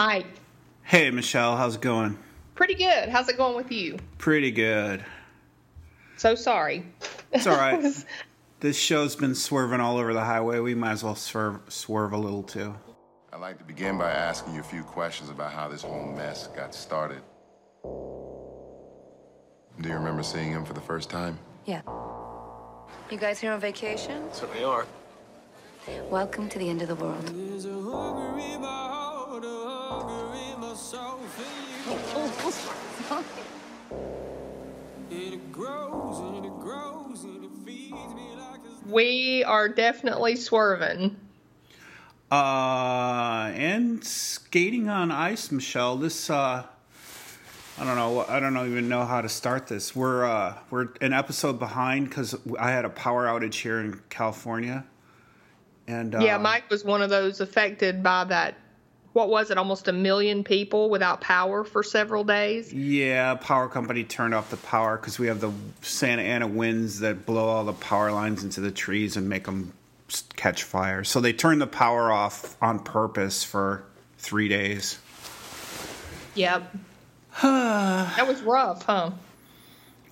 Hi. Hey, Michelle, how's it going? Pretty good. How's it going with you? Pretty good. So sorry. It's all right. this show's been swerving all over the highway. We might as well swerve, swerve a little too. I'd like to begin by asking you a few questions about how this whole mess got started. Do you remember seeing him for the first time? Yeah. You guys here on vacation? Certainly are. Welcome to the end of the world. We are definitely swerving. Uh, and skating on ice, Michelle. This, uh, I don't know. I don't even know how to start this. We're uh, we're an episode behind because I had a power outage here in California, and uh, yeah, Mike was one of those affected by that. What was it? Almost a million people without power for several days. Yeah, power company turned off the power because we have the Santa Ana winds that blow all the power lines into the trees and make them catch fire. So they turned the power off on purpose for three days. Yep. that was rough, huh?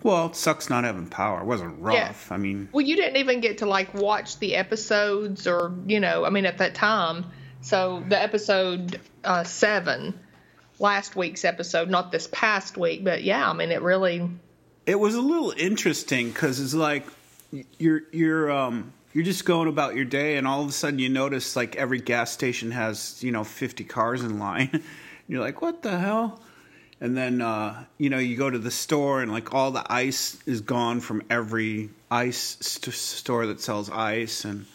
Well, it sucks not having power. It wasn't rough. Yeah. I mean, Well, you didn't even get to like watch the episodes, or you know, I mean, at that time. So the episode uh, seven, last week's episode, not this past week, but yeah, I mean, it really. it was a little interesting because it's like you're you're um you're just going about your day, and all of a sudden you notice like every gas station has you know 50 cars in line. you're like, what the hell? And then uh, you know you go to the store and like all the ice is gone from every ice st- store that sells ice, and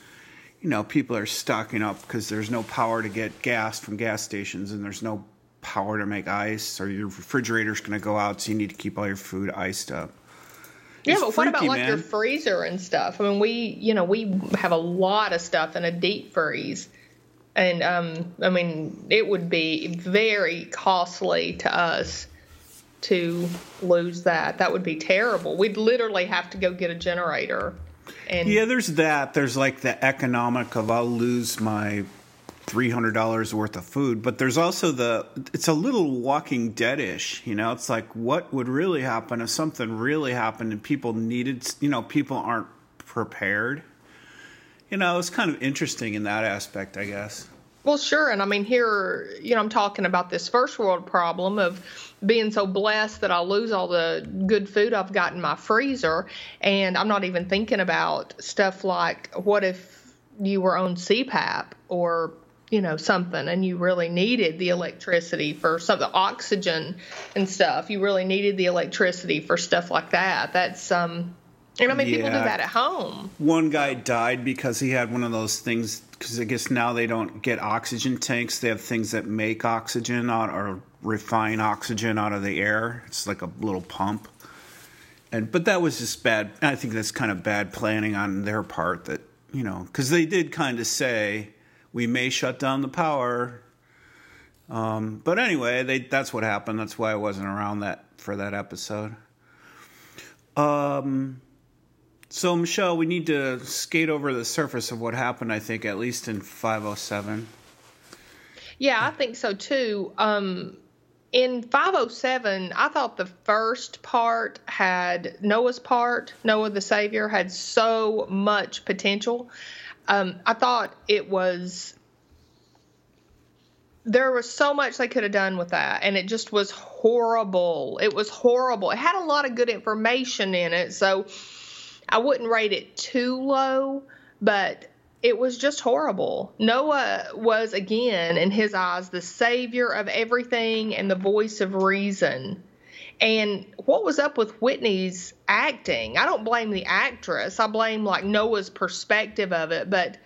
you know people are stocking up because there's no power to get gas from gas stations, and there's no power to make ice, or your refrigerator's going to go out, so you need to keep all your food iced up. Yeah, It's but what about freaky, like your freezer and stuff? I mean, we, you know, we have a lot of stuff in a deep freeze. And um, I mean, it would be very costly to us to lose that. That would be terrible. We'd literally have to go get a generator. And Yeah, there's that. There's like the economic of I'll lose my three hundred dollars worth of food, but there's also the it's a little Walking Dead-ish. You know, it's like what would really happen if something really happened and people needed. You know, people aren't prepared. You know, it's kind of interesting in that aspect, I guess. Well, sure. And I mean, here, you know, I'm talking about this first world problem of being so blessed that I'll lose all the good food I've got in my freezer. And I'm not even thinking about stuff like what if you were on CPAP or, you know, something and you really needed the electricity for some the oxygen and stuff. You really needed the electricity for stuff like that. That's, um, and I mean, people do that at home. One guy died because he had one of those things. Because I guess now they don't get oxygen tanks; they have things that make oxygen out or refine oxygen out of the air. It's like a little pump. And but that was just bad. I think that's kind of bad planning on their part. That you know, because they did kind of say we may shut down the power. Um, but anyway, they that's what happened. That's why I wasn't around that for that episode. Um. So, Michelle, we need to skate over the surface of what happened, I think, at least in 507. Yeah, I think so too. Um, in 507, I thought the first part had Noah's part, Noah the Savior, had so much potential. Um, I thought it was. There was so much they could have done with that, and it just was horrible. It was horrible. It had a lot of good information in it, so I wouldn't rate it too low, but it was just horrible. Noah was, again, in his eyes, the savior of everything and the voice of reason. And what was up with Whitney's acting? I don't blame the actress. I blame like Noah's perspective of it, but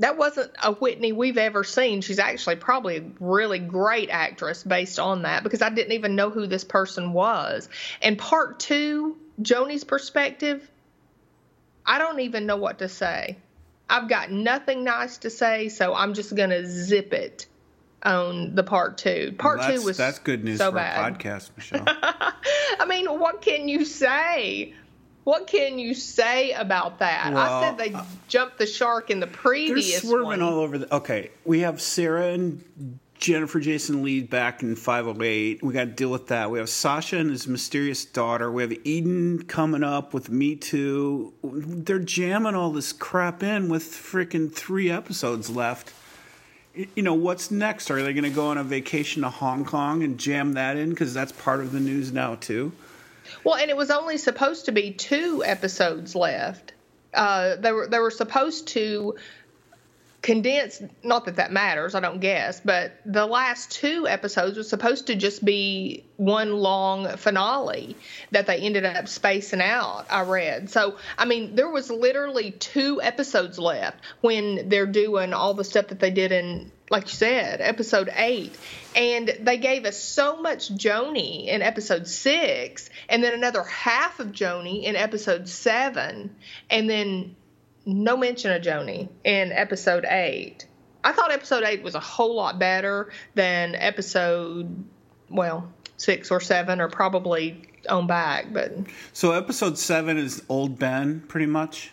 that wasn't a Whitney we've ever seen. She's actually probably a really great actress based on that because I didn't even know who this person was. And part two, Joni's perspective, I don't even know what to say. I've got nothing nice to say, so I'm just going to zip it on the part two. Part that's, two was that's good news so for bad. a podcast, Michelle. I mean, what can you say? What can you say about that? Well, I said they uh, jumped the shark in the previous. They're swerving one. all over the. Okay, we have Sarah and Jennifer Jason Lee back in 508. We got to deal with that. We have Sasha and his mysterious daughter. We have Eden coming up with Me Too. They're jamming all this crap in with freaking three episodes left. You know, what's next? Are they going to go on a vacation to Hong Kong and jam that in? Because that's part of the news now, too. Well, and it was only supposed to be two episodes left. Uh, they were they were supposed to condense. Not that that matters, I don't guess, but the last two episodes was supposed to just be one long finale that they ended up spacing out. I read. So I mean, there was literally two episodes left when they're doing all the stuff that they did in like you said, episode eight. And they gave us so much Joni in episode six, and then another half of Joni in episode seven, and then no mention of Joni in episode eight. I thought episode eight was a whole lot better than episode, well, six or seven, or probably on back. But so episode seven is old Ben, pretty much.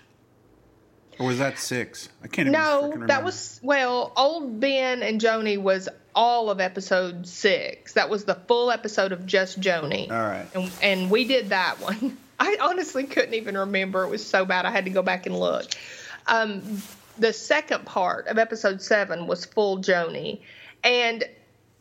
Or was that six? I can't. No, that was well. Old Ben and Joni was all of episode six. That was the full episode of just Joni. All right. And, and we did that one. I honestly couldn't even remember. It was so bad. I had to go back and look. Um, the second part of episode seven was full Joni, and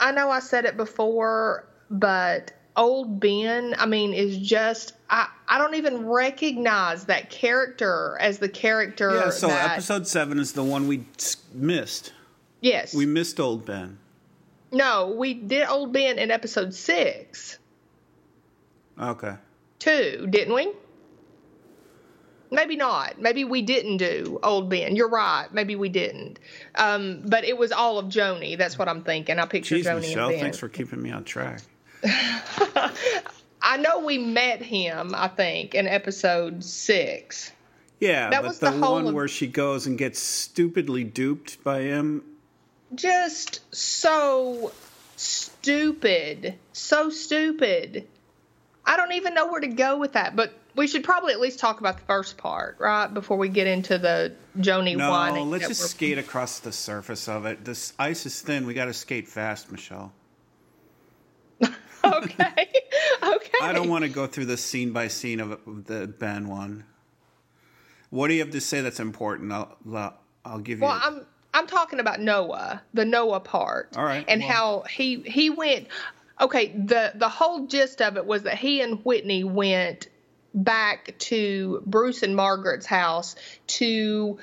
I know I said it before, but old Ben, I mean, is just I, I don't even recognize that character as the character. Yeah, so that, episode seven is the one we missed. Yes, we missed old Ben. No, we did old Ben in episode six. Okay. Two, didn't we? Maybe not. Maybe we didn't do old Ben. You're right. Maybe we didn't. Um, but it was all of Joni. That's what I'm thinking. I picture Jeez, Joni Michelle, and Ben. thanks for keeping me on track. I know we met him, I think, in episode six. Yeah, that was the, the whole one of- where she goes and gets stupidly duped by him. Just so stupid. So stupid. I don't even know where to go with that, but we should probably at least talk about the first part, right? Before we get into the Joni No, whining. let's just skate across the surface of it. This ice is thin. We got to skate fast, Michelle. okay. okay. I don't want to go through the scene by scene of the Ben one. What do you have to say that's important? I'll, I'll give you. Well, I'm I'm talking about Noah, the Noah part. All right, And well- how he he went okay, the the whole gist of it was that he and Whitney went back to Bruce and Margaret's house to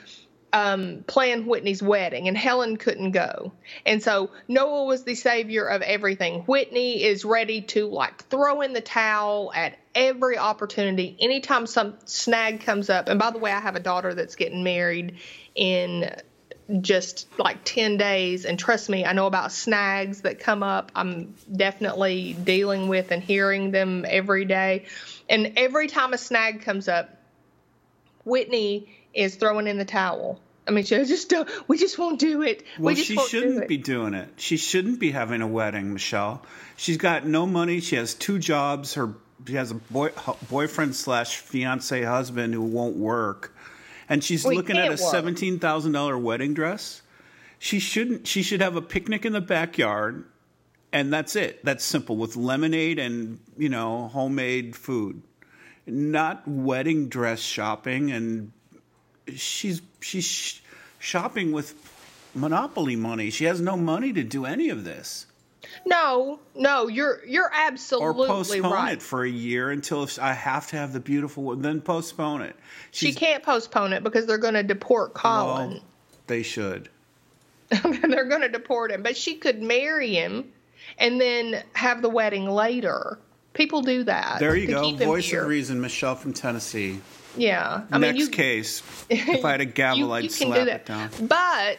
um, plan Whitney's wedding, and Helen couldn't go. And so Noah was the savior of everything. Whitney is ready to like throw in the towel at every opportunity. Anytime some snag comes up, and by the way, I have a daughter that's getting married in just like 10 days. And trust me, I know about snags that come up. I'm definitely dealing with and hearing them every day. And every time a snag comes up, Whitney is throwing in the towel. I mean, she just don't, we just won't do it. Well, we just she won't do shouldn't be doing it. She shouldn't be having a wedding, Michelle. She's got no money. She has two jobs. Her she has a boy, boyfriend slash fiance husband who won't work, and she's he looking at a seventeen thousand dollar wedding dress. She shouldn't. She should have a picnic in the backyard, and that's it. That's simple with lemonade and you know homemade food, not wedding dress shopping. And she's she's sh- shopping with monopoly money. She has no money to do any of this. No, no, you're you're absolutely Or postpone right. it for a year until if I have to have the beautiful one, then postpone it. she can't postpone it because they're going to deport Colin. well, they should. they're going to deport him. But she could marry him and then have the wedding later. People do that. There you go. Voice of reason, Michelle from Tennessee. Yeah. I Next mean, you, case. If I had a gavel, you, I'd you slap it down. But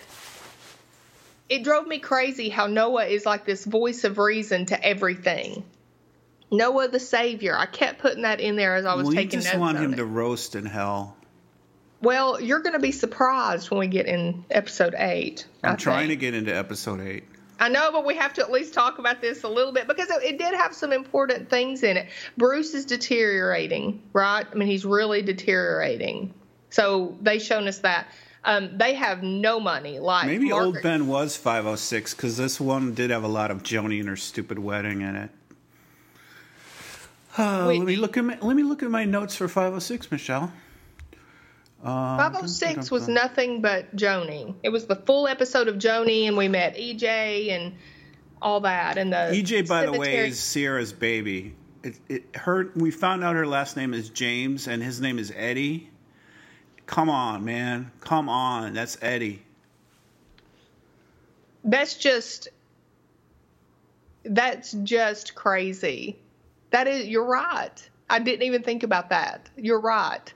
it drove me crazy how Noah is like this voice of reason to everything. Noah the savior. I kept putting that in there as I was Well, taking just notes want him it. to roast in hell. Well, you're going to be surprised when we get in episode eight. I'm trying to get into episode eight. I know, but we have to at least talk about this a little bit because it, it did have some important things in it. Bruce is deteriorating, right? I mean, he's really deteriorating. So they've shown us that. Um, they have no money. Like Maybe Margaret- old Ben was 506 because this one did have a lot of Joni and her stupid wedding in it. Uh, let me look at my, let me look at my notes for 506, Michelle. Um, 506 was nothing but Joni. It was the full episode of Joni, and we met EJ and all that. And the EJ, by the way, is Sierra's baby. It, it, her, we found out her last name is James, and his name is Eddie. Come on, man. Come on. That's Eddie. that's just that's just crazy. That is, you're right. I didn't even think about that. You're right.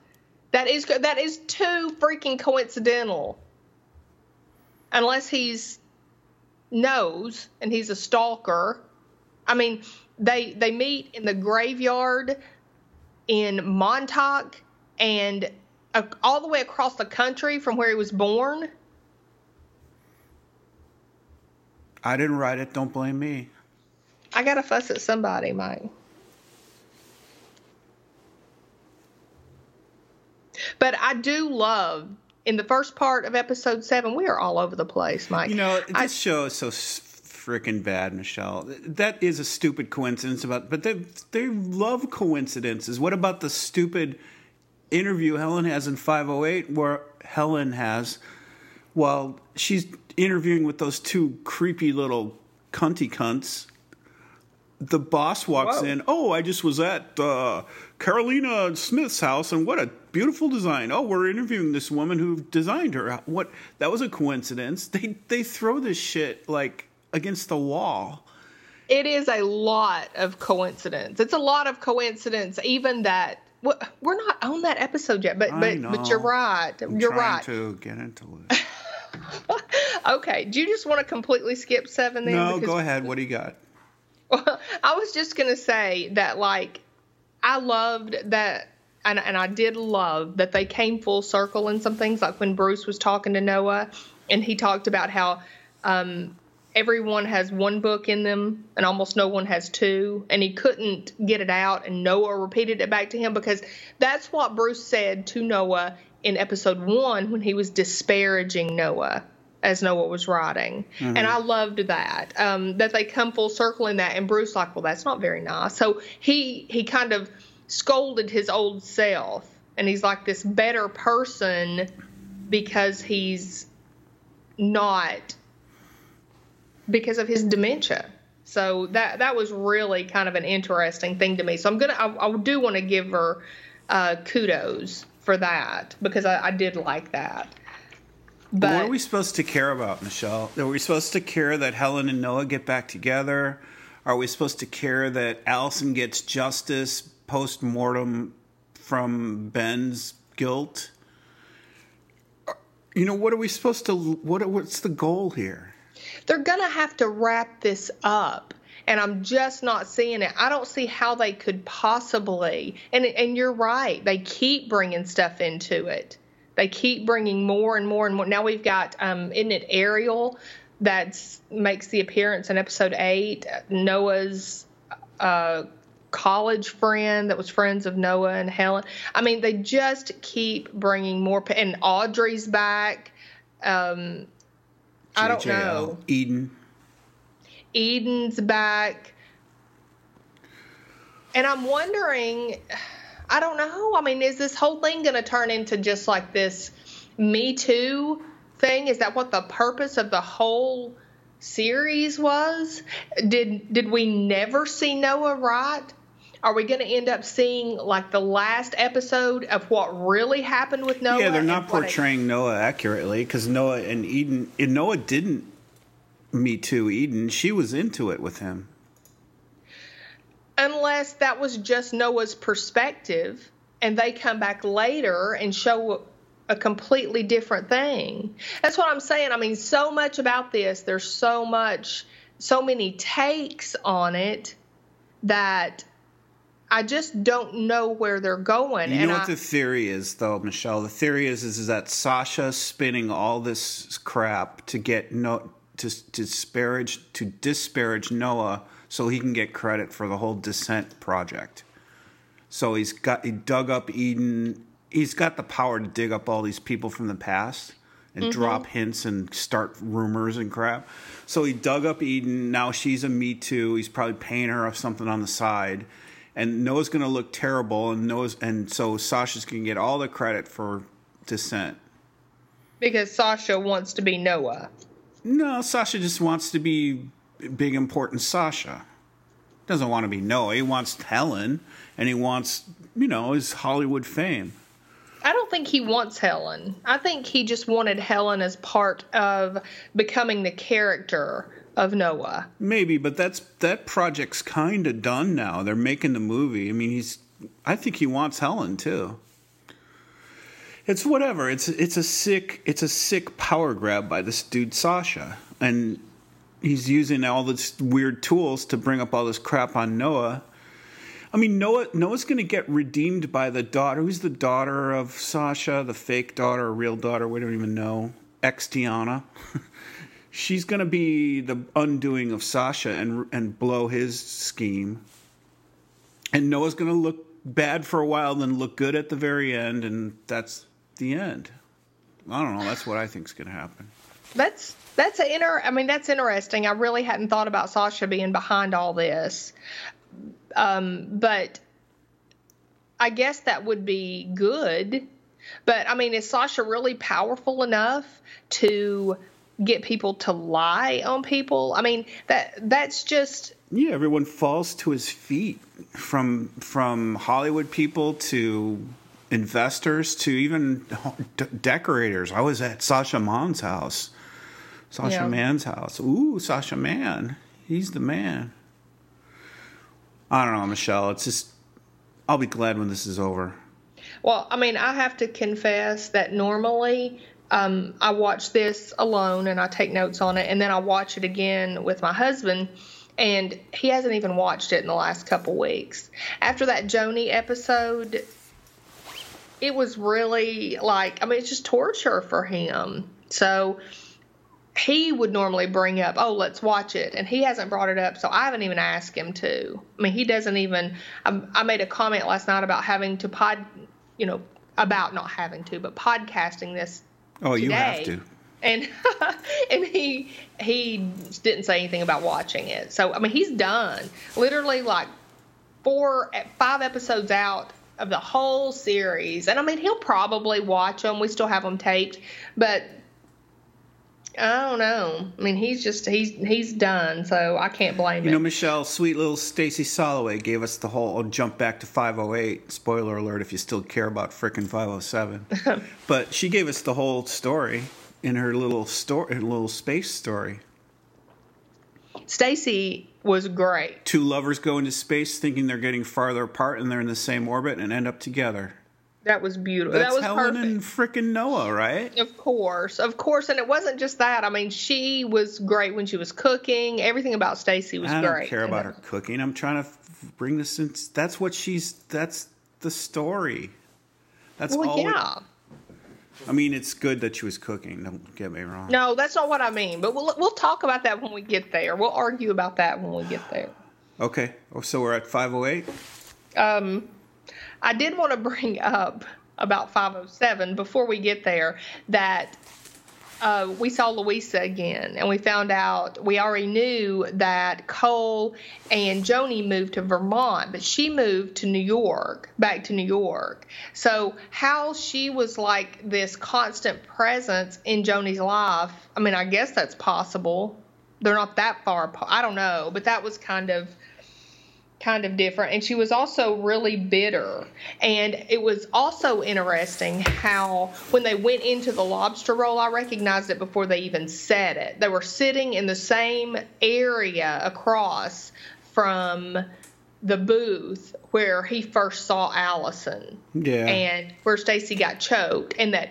That is that is too freaking coincidental. Unless he's knows and he's a stalker. I mean, they they meet in the graveyard in Montauk and uh, all the way across the country from where he was born. I didn't write it. Don't blame me. I gotta fuss at somebody, Mike. But I do love in the first part of episode seven. We are all over the place, Mike. You know, this I- show is so freaking bad, Michelle. That is a stupid coincidence about, but they they love coincidences. What about the stupid interview Helen has in 508 where Helen has while she's interviewing with those two creepy little cunty cunts the boss walks Whoa. in. Oh, I just was at uh, Carolina Smith's house, and what a beautiful design. Oh, we're interviewing this woman who designed her. What? That was a coincidence. They they throw this shit like against the wall. it is a lot of coincidence. It's a lot of coincidence, even that we're not on that episode yet. But but but you're right. I'm you're trying right. to get into it. Okay. Do you just want to completely skip seven then? no, Because- go ahead. What do you got? Well, I was just gonna say that like I loved that and and I did love that they came full circle in some things like when Bruce was talking to Noah and he talked about how um everyone has one book in them and almost no one has two and he couldn't get it out and Noah repeated it back to him because that's what Bruce said to Noah in episode 1 when he was disparaging Noah as Noah was writing. And I loved that. Um, that they come full circle in that and Bruce like, well that's not very nice. So he he kind of scolded his old self and he's like this better person because he's not because of his dementia. So that that was really kind of an interesting thing to me. So I'm gonna I, I do want to give her uh, kudos for that because I, I did like that. But what are we supposed to care about, Michelle? Are we supposed to care that Helen and Noah get back together? Are we supposed to care that Allison gets justice post mortem from Ben's guilt? You know, what are we supposed to? What? What's the goal here? They're gonna have to wrap this up and i'm just not seeing it. I don't see how they could possibly and and you're right they keep bringing stuff into it. They keep bringing more and more and more. Now we've got um isn't it ariel that makes the appearance in episode 8 noah's uh college friend that was friends of noah and helen. I mean they just keep bringing more and audrey's back. Um I don't know. Eden. Eden's back. And I'm wondering, I don't know. I mean, is this whole thing going to turn into just like this Me Too thing? Is that what the purpose of the whole series was? Did did we never see Noah right? Are we going to end up seeing like the last episode of what really happened with Noah? yeah, they're not what it- portraying Noah accurately because Noah and Eden. And Noah didn't me too Eden. She was into it with him. unless that was just Noah's perspective and they come back later and show a completely different thing. That's what I'm saying. I mean, so much about this, there's so much, so many takes on it that I just don't know where they're going. You and know what I, the theory is, though, Michelle. The theory is is, that Sasha spinning all this crap to get no to, to disparage to disparage Noah so he can get credit for the whole descent project. So he's got he dug up Eden. He's got the power to dig up all these people from the past and mm-hmm. drop hints and start rumors and crap. So he dug up Eden. Now she's a Me Too. He's probably paying her off something on the side. And Noah's going to look terrible, and Noah's, and so Sasha's going to get all the credit for Descent. Because Sasha wants to be Noah. No, Sasha just wants to be big, important Sasha. Doesn't want to be Noah. He wants Helen, and he wants, you know, his Hollywood fame. I don't think he wants Helen. I think he just wanted Helen as part of becoming the character of Noah. Maybe, but that's that project's kind of done now. They're making the movie. I mean, he's. I think he wants Helen too. It's whatever. It's it's a sick it's a sick power grab by this dude Sasha, and he's using all these weird tools to bring up all this crap on Noah. I mean, Noah Noah's going to get redeemed by the daughter. Who's the daughter of Sasha? The fake daughter, or real daughter? We don't even know. Ex Tiana. She's going to be the undoing of Sasha and and blow his scheme. And Noah's going to look bad for a while, then look good at the very end, and that's the end. I don't know. That's what I think's going to happen. That's that's an inter. I mean, that's interesting. I really hadn't thought about Sasha being behind all this, um, but I guess that would be good. But I mean, is Sasha really powerful enough to get people to lie on people? I mean, that that's just Yeah, everyone falls to his feet from from Hollywood people to investors to even d- decorators. I was at Sasha Mann's house. Sasha Yeah. Mann's house. Ooh, Sasha Mann. He's the man. I don't know, Michelle. It's just I'll be glad when this is over. Well, I mean, I have to confess that normally um, I watch this alone and I take notes on it, and then I watch it again with my husband, and he hasn't even watched it in the last couple weeks. After that Joni episode, it was really like, I mean, it's just torture for him. So he would normally bring up, oh, let's watch it. And he hasn't brought it up, so I haven't even asked him to. I mean, he doesn't even. I, I made a comment last night about having to pod, you know, about not having to, but podcasting this. Oh, you have to. And and he he didn't say anything about watching it. So I mean, he's done. Literally like four, five episodes out of the whole series. And I mean, he'll probably watch them. We still have them taped, but I don't know. I mean, he's just he's he's done, so I can't blame him. You know. Michelle, sweet little Stacy Solloway gave us the whole oh, jump back to 508. Spoiler alert if you still care about frickin' 507. but she gave us the whole story in her little story, her little space story. Stacy was great. Two lovers go into space thinking they're getting farther apart and they're in the same orbit and end up together. That was beautiful. That's that was Helen perfect. and frickin' Noah, right? Of course, of course, and it wasn't just that. I mean, she was great when she was cooking. Everything about Stacy was great. I don't care about her cooking. I'm trying to bring this in. That's what she's. That's the story. That's Well, all. yeah. I mean, it's good that she was cooking. Don't get me wrong. No, that's not what I mean. But we'll we'll talk about that when we get there. We'll argue about that when we get there. Okay. Oh, so we're at 508. Um, I did want to bring up about 507 before we get there that uh, we saw Louisa again, and we found out we already knew that Cole and Joni moved to Vermont, but she moved to New York, back to New York. So how she was like this constant presence in Joni's life, I mean, I guess that's possible. They're not that far apart. I don't know, but that was kind of kind of different. And she was also really bitter. And it was also interesting how when they went into the lobster roll i recognized it before they even said it. They were sitting in the same area across from the booth where he first saw allison. Yeah. and where stacy got choked. And that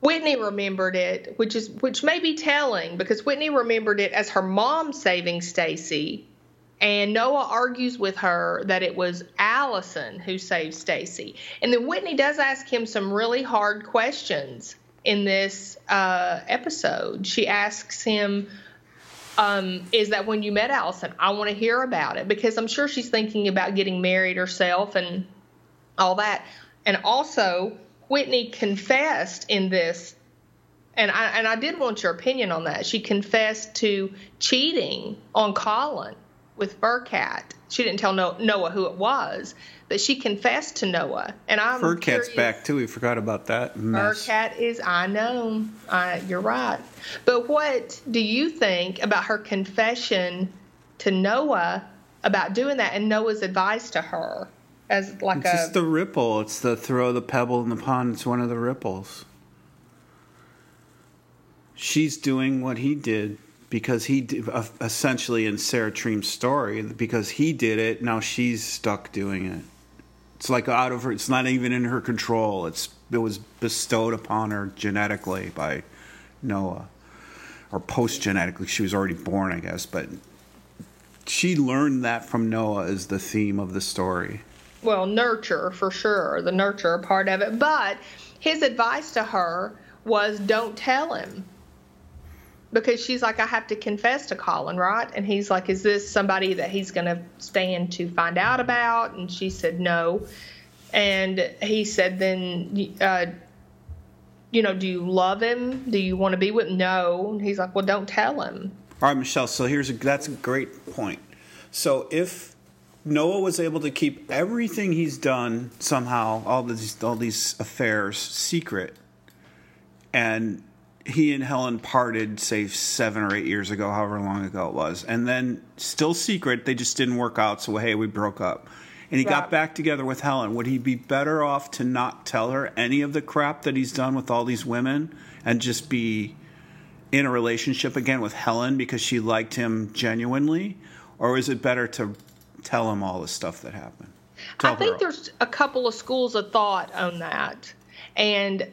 Whitney remembered it, which is which may be telling because Whitney remembered it as her mom saving Stacy, and Noah argues with her that it was Allison who saved Stacy. And then Whitney does ask him some really hard questions in this uh, episode. She asks him, um, "Is that when you met Allison? I want to hear about it because I'm sure she's thinking about getting married herself and all that." And also, Whitney confessed in this And I and I did want your opinion on that. She confessed to cheating on Colin with Furkat. She didn't tell Noah who it was, but she confessed to Noah. And I'm curious- back too. We forgot about that mess. Furkat is, I know, I, you're right. But what do you think about her confession to Noah about doing that and Noah's advice to her as like It's a just the ripple. It's the throw the pebble in the pond. It's one of the ripples. She's doing what he did because he did, uh, essentially in Sarah Treem's story because he did it. Now she's stuck doing it. It's like out of her. It's not even in her control. It's it was bestowed upon her genetically by Noah, or post genetically. She was already born, I guess, but she learned that from Noah is the theme of the story. well, nurture for sure, the nurture part of it. But his advice to her was don't tell him. Because she's like, I have to confess to Colin, right? And he's like, Is this somebody that he's going to stand to find out about? And she said, No. And he said, Then, uh, you know, do you love him? Do you want to be with him? No. And he's like, Well, don't tell him. All right, Michelle. So here's a that's a great point. So if Noah was able to keep everything he's done somehow, all these all these affairs secret, and he and Helen parted, say seven or eight years ago, however long ago it was, and then still secret, they just didn't work out. So hey, we broke up. And he got back together with Helen. Would he be better off to not tell her any of the crap that he's done with all these women and just be in a relationship again with Helen because she liked him genuinely, or is it better to tell him all the stuff that happened? Tell I think her. there's a couple of schools of thought on that. And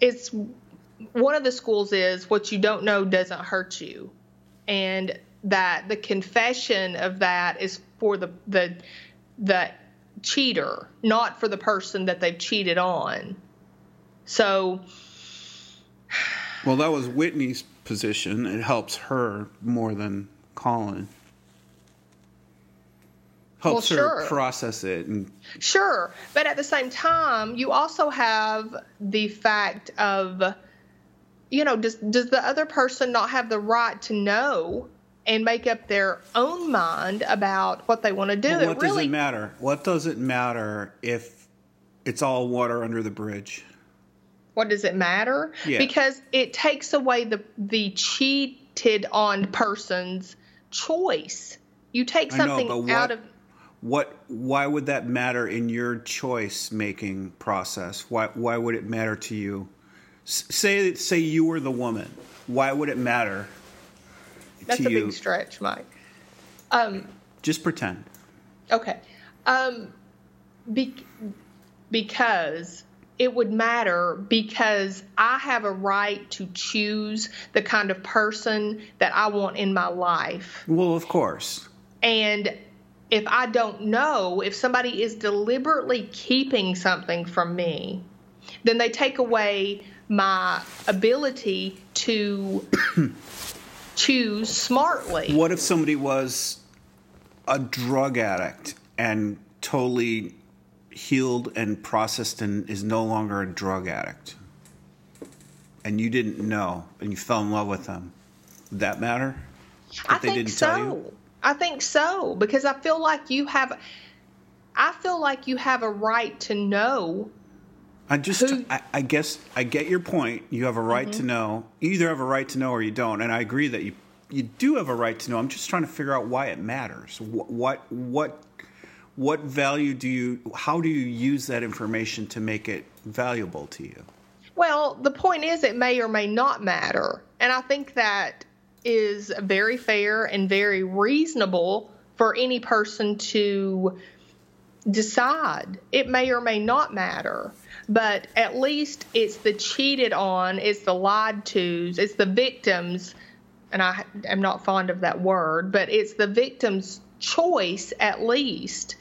it's one of the schools is what you don't know doesn't hurt you. And that the confession of that is for the the the cheater, not for the person that they've cheated on. So Well, that was Whitney's position. It helps her more than Colin. Helps Well, her sure. process it and Sure, but at the same time, you also have the fact of, you know, does does the other person not have the right to know and make up their own mind about what they want to do? But what it really, does it matter? What does it matter if it's all water under the bridge? what does it matter? Yeah. Because it takes away the the cheated on person's choice. You take I know, something what- out of What? Why would that matter in your choice making process? Why? Why would it matter to you? S- say, say you were the woman. Why would it matter that's to a you? big stretch, Mike. Just pretend. Okay. Um, be- because it would matter because I have a right to choose the kind of person that I want in my life. Well, of course. And if I don't know, if somebody is deliberately keeping something from me, then they take away my ability to choose smartly. What if somebody was a drug addict and totally healed and processed and is no longer a drug addict? And you didn't know and you fell in love with them. Would that matter? I If they think didn't so. tell you? I think so because I feel like you have I feel like you have a right to know. I just, Who- Mm-hmm. I, I guess, I get your point. You have a right to know. You either have a right to know or you don't, and I agree that you you do have a right to know. I'm just trying to figure out why it matters. What what what, what value do you? How do you use that information to make it valuable to you? Well, the point is it may or may not matter. And I think that is very fair and very reasonable for any person to decide. It may or may not matter. But at least it's the cheated on, it's the lied to's, it's the victims, and I am not fond of that word, but it's the victim's choice at least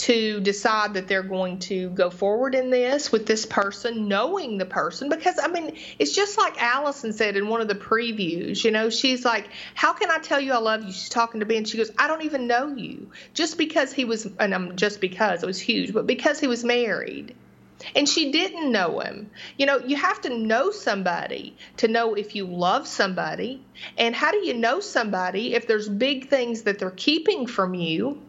to decide that they're going to go forward in this with this person, knowing the person. Because, I mean, it's just like Allison said in one of the previews. You know, she's like, How can I tell you I love you? She's talking to Ben. She goes, I don't even know you. Just because he was, and I'm just because it was huge, but because he was married. And she didn't know him. You know, you have to know somebody to know if you love somebody. And how do you know somebody if there's big things that they're keeping from you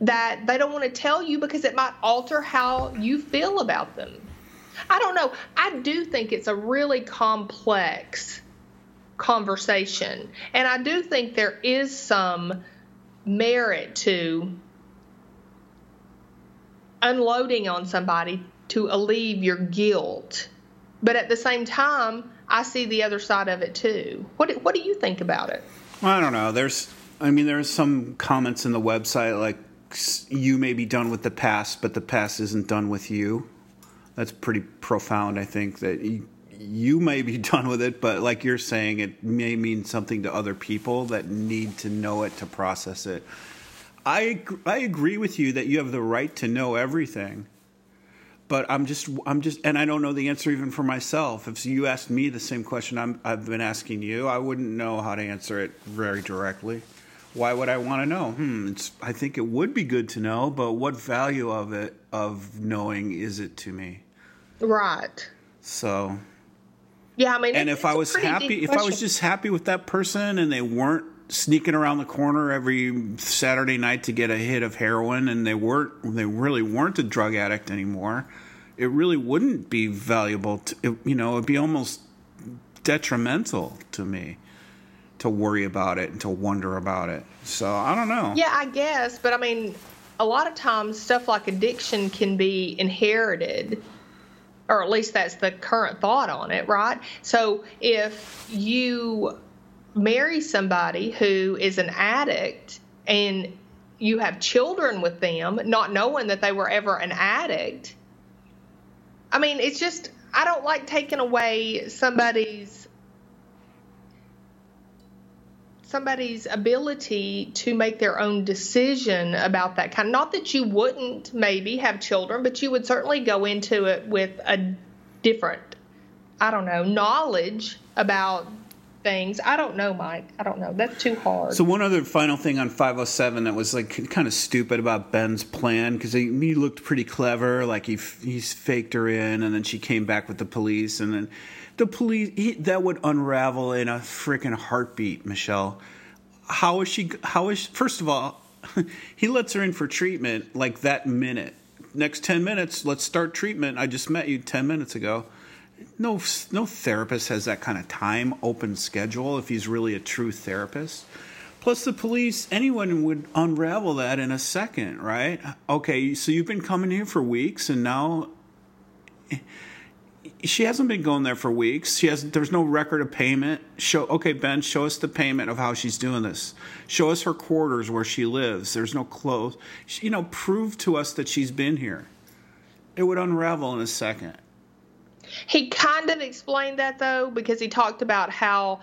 that they don't want to tell you because it might alter how you feel about them? I don't know. I do think it's a really complex conversation. And I do think there is some merit to unloading on somebody to alleviate your guilt. But at the same time, I see the other side of it too. What what do you think about it? I don't know. There's, I mean, there's some comments in the website like you may be done with the past, but the past isn't done with you. That's pretty profound. I think that you, you may be done with it, but like you're saying, it may mean something to other people that need to know it to process it. I I agree with you that you have the right to know everything but I'm just I'm just and I don't know the answer even for myself. If you asked me the same question I'm, I've been asking you, I wouldn't know how to answer it very directly. Why would I want to know? Hmm, I think it would be good to know, but what value of it of knowing is it to me? Right. So. Yeah, I mean, and if I was happy, if I was just happy with that person and they weren't sneaking around the corner every Saturday night to get a hit of heroin, and they weren't they really weren't a drug addict anymore. It really wouldn't be valuable. To, it, you know, it'd be almost detrimental to me to worry about it and to wonder about it. So I don't know. Yeah, I guess, but I mean, a lot of times stuff like addiction can be inherited or at least that's the current thought on it, right? So if you marry somebody who is an addict and you have children with them, not knowing that they were ever an addict. I mean, it's just, I don't like taking away somebody's somebody's ability to make their own decision about that kind. Not that you wouldn't maybe have children, but you would certainly go into it with a different, I don't know, knowledge about things. I don't know, Mike. I don't know. That's too hard. So one other final thing on 507 that was like kind of stupid about Ben's plan because he, he, looked pretty clever, like he he's faked her in, and then she came back with the police, and then the police he, that would unravel in a freaking heartbeat, Michelle. How is she? How is first of all, he lets her in for treatment like that minute. Next ten minutes, let's start treatment. I just met you ten minutes ago no no therapist has that kind of time open schedule if he's really a true therapist. Plus the police anyone would unravel that in a second right? Okay so you've been coming here for weeks and now eh, she hasn't been going there for weeks. She has there's no record of payment. Show okay ben show us the payment of how she's doing this. Show us her quarters where she lives. There's no clothes. You know prove to us that she's been here. It would unravel in a second he kind of explained that though, because he talked about how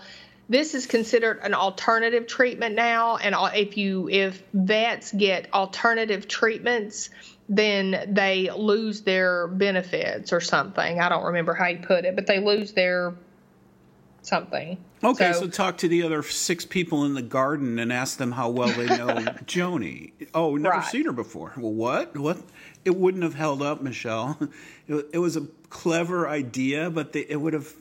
this is considered an alternative treatment now, and if you if vets get alternative treatments, then they lose their benefits or something. I don't remember how he put it, but they lose their something. Okay, so, so, talk to the other six people in the garden and ask them how well they know Joni. Oh, never right. seen her before. Well, what? What? It wouldn't have held up, Michelle. It, it was a clever idea, but they, it would have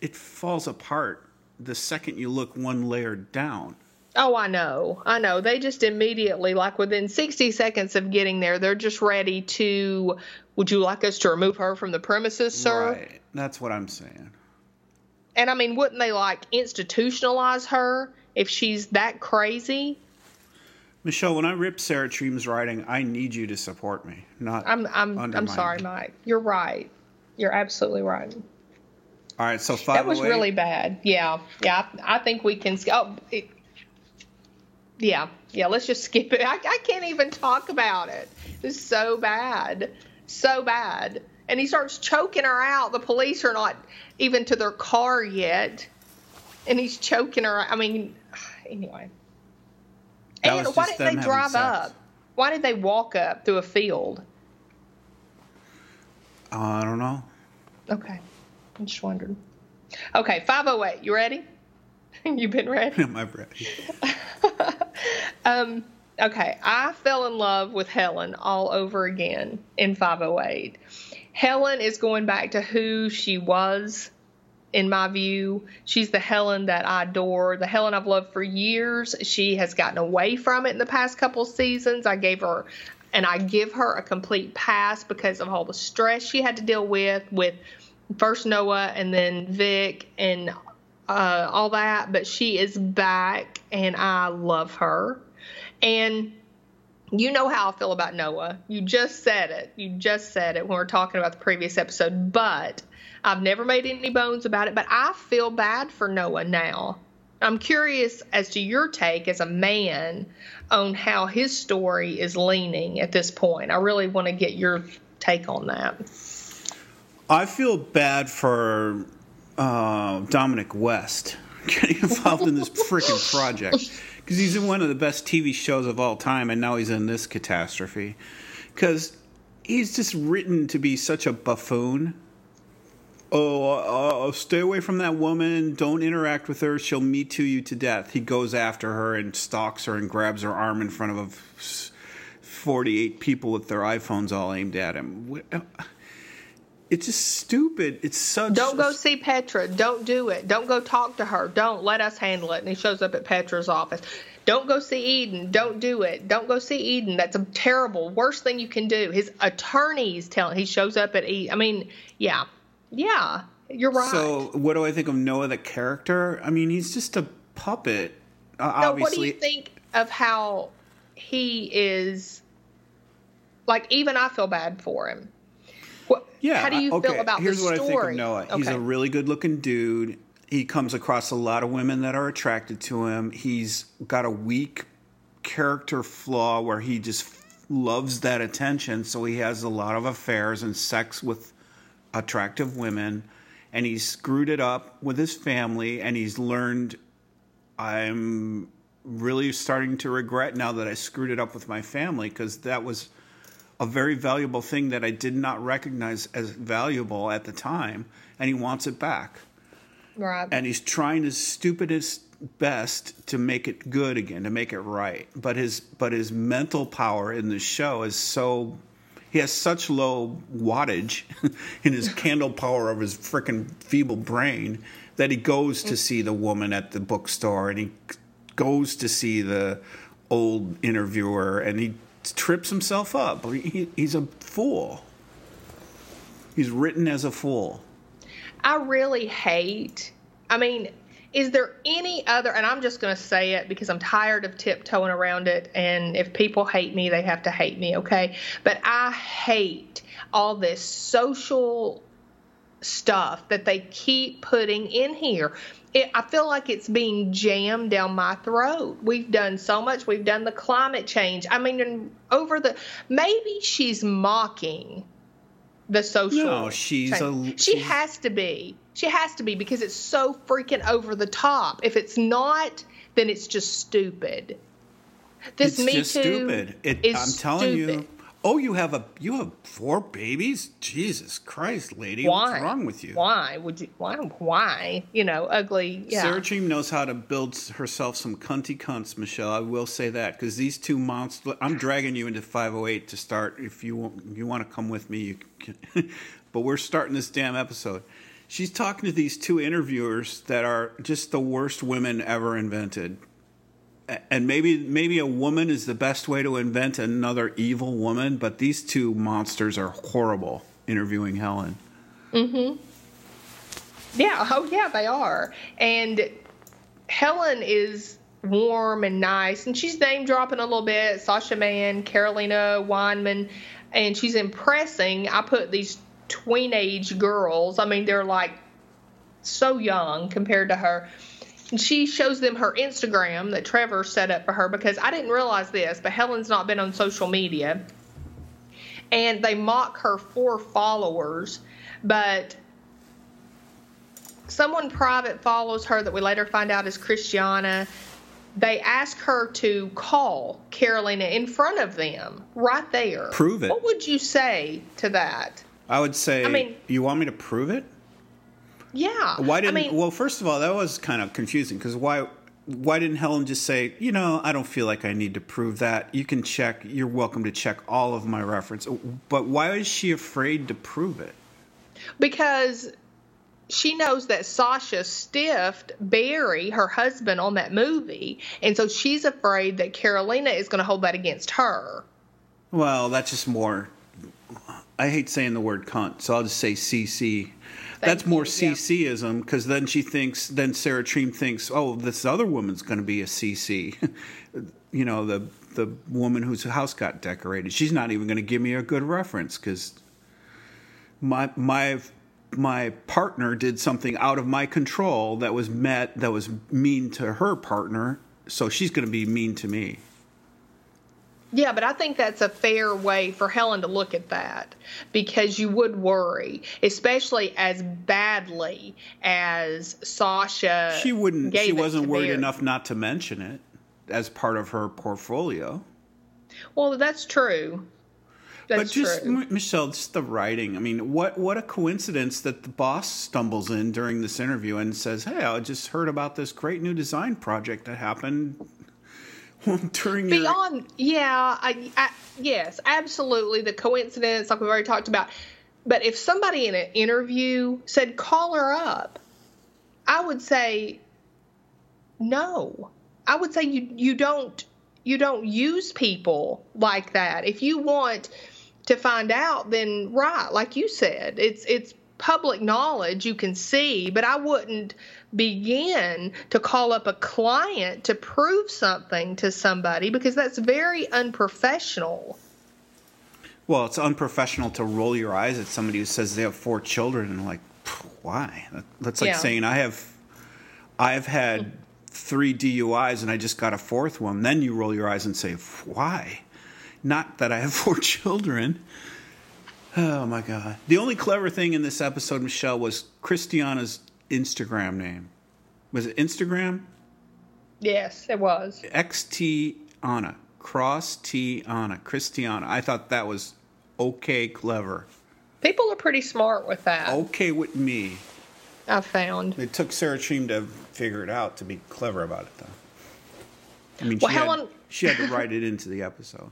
it falls apart the second you look one layer down. Oh, I know. I know. They just immediately, like within 60 seconds of getting there, they're just ready to. Would you like us to remove her from the premises, sir? Right. That's what I'm saying. And I mean, wouldn't they like institutionalize her if she's that crazy? Michelle, when I rip Sarah Treem's writing, I need you to support me, not. I'm I'm I'm sorry, Mike. You're right. You're absolutely right. All right, so five. That was really bad. Yeah, yeah. I, I think we can. Oh, it, yeah, yeah. Let's just skip it. I, I can't even talk about it. It's so bad, so bad. And he starts choking her out. The police are not even to their car yet, and he's choking her. I mean, anyway. That and why did they drive sex. up? Why did they walk up through a field? I don't know. Okay. I'm just wondering. Okay, 508. You ready? you been ready? I'm ready. um, okay, I fell in love with Helen all over again in 508. Helen is going back to who she was in my view. She's the Helen that I adore, the Helen I've loved for years. She has gotten away from it in the past couple seasons. I gave her and I give her a complete pass because of all the stress she had to deal with with first Noah and then Vic and uh, all that. But she is back and I love her. And you know how I feel about Noah. You just said it. You just said it when we are talking about the previous episode. But I've never made any bones about it. But I feel bad for Noah now. I'm curious as to your take as a man on how his story is leaning at this point. I really want to get your take on that. I feel bad for uh, Dominic West getting involved in this freaking project because he's in one of the best TV shows of all time, and now he's in this catastrophe. Because he's just written to be such a buffoon. Oh, uh, uh, stay away from that woman. Don't interact with her. She'll me too you to death. He goes after her and stalks her and grabs her arm in front of 48 people with their iPhones all aimed at him. Uh, it's just stupid. It's such. Don't go see Petra. Don't do it. Don't go talk to her. Don't let us handle it. And he shows up at Petra's office. Don't go see Eden. Don't do it. Don't go see Eden. That's a terrible, worst thing you can do. His attorneys telling. He shows up at Eden. I mean, yeah, yeah, you're right. So, what do I think of Noah the character? I mean, he's just a puppet. Uh, no, obviously. what do you think of how he is? Like, even I feel bad for him yeah. How do you okay. feel about Here's the what story? I think of Noah. Okay. He's a really good looking dude. He comes across a lot of women that are attracted to him. He's got a weak character flaw where he just loves that attention, so he has a lot of affairs and sex with attractive women and he's screwed it up with his family and he's learned I'm really starting to regret now that I screwed it up with my family because that was a very valuable thing that I did not recognize as valuable at the time, and he wants it back. Right. And he's trying his stupidest best to make it good again, to make it right. But his but his mental power in the show is so he has such low wattage in his candle power of his freaking feeble brain that he goes to see the woman at the bookstore and he goes to see the old interviewer and he trips himself up. He, he's a fool. He's written as a fool. I really hate. I mean, is there any other? And I'm just going to say it because I'm tired of tiptoeing around it. And if people hate me, they have to hate me, okay? But I hate all this social stuff that they keep putting in here it, I feel like it's being jammed down my throat. We've done so much. We've done the climate change. I mean, over the maybe she's mocking the social. No, she's change. a. She has to be. She has to be because it's so freaking over the top. If it's not, then it's just stupid. This it's Me just Too stupid. It, is I'm telling stupid. you. Oh, you have a you have four babies? Jesus Christ, lady, why? what's wrong with you? Why would you? Why? Why? You know, ugly. Yeah. Sarah Treem knows how to build herself some cunty cunts, Michelle. I will say that because these two monsters. I'm dragging you into 508 to start. If you want, you want to come with me, you can. but we're starting this damn episode. She's talking to these two interviewers that are just the worst women ever invented and maybe maybe a woman is the best way to invent another evil woman, but these two monsters are horrible. Interviewing Helen. Mm-hmm. Yeah. Oh, yeah. They are. And Helen is warm and nice, and she's name dropping a little bit. Sasha Mann, Carolina Weinman, and she's impressing. I put these tweenage girls. I mean, they're like so young compared to her and she shows them her Instagram that Trevor set up for her because I didn't realize this, but Helen's not been on social media. And they mock her for followers, but someone private follows her that we later find out is Christiana. They ask her to call Carolina in front of them right there. Prove it. What would you say to that? I would say, I mean, you want me to prove it? Yeah. Why didn't? I mean, well, first of all, that was kind of confusing because why? why didn't Helen just say, you know, I don't feel like I need to prove that. You can check. You're welcome to check all of my reference. Oh, but why is she afraid to prove it? Because she knows that Sasha stiffed Barry, her husband, on that movie, and so she's afraid that Carolina is going to hold that against her. Well, that's just more. I hate saying the word cunt, so I'll just say CC. That's more. CCism because then she thinks, then Sarah Treem thinks, oh, this other woman's going to be a CC. you know, the the woman whose house got decorated. She's not even going to give me a good reference because my my my partner did something out of my control that was met that was mean to her partner, so she's going to be mean to me. Yeah, but I think that's a fair way for Helen to look at that because you would worry, especially as badly as Sasha. She wouldn't. She wasn't worried Barry. enough not to mention it as part of her portfolio. Well, that's true. That's but just true. Michelle, just the writing. I mean, what what a coincidence that the boss stumbles in during this interview and says, "Hey, I just heard about this great new design project that happened during your." Beyond, yeah, I, I, yes, absolutely. The coincidence, like we've already talked about. But if somebody in an interview said, call her up, I would say, no. I would say you, you don't you don't use people like that. If you want to find out, then right, like you said, it's it's public knowledge you can see, but I wouldn't begin to call up a client to prove something to somebody because that's very unprofessional. Well, it's unprofessional to roll your eyes at somebody who says they have four children and like, why? That's like Yeah. saying I have, I've had three DUIs and I just got a fourth one. Then you roll your eyes and say, why? Not that I have four children. Oh my god! The only clever thing in this episode, Michelle, was Christiana's Instagram name. Was it Instagram? Yes, it was. XT Anna. Cross T Anna. Christiana. I thought that was okay clever. People are pretty smart with that. Okay with me. I've found. It took Sarah Treem to figure it out to be clever about it, though. I mean, Well, she, had, Helen- she had to write it into the episode.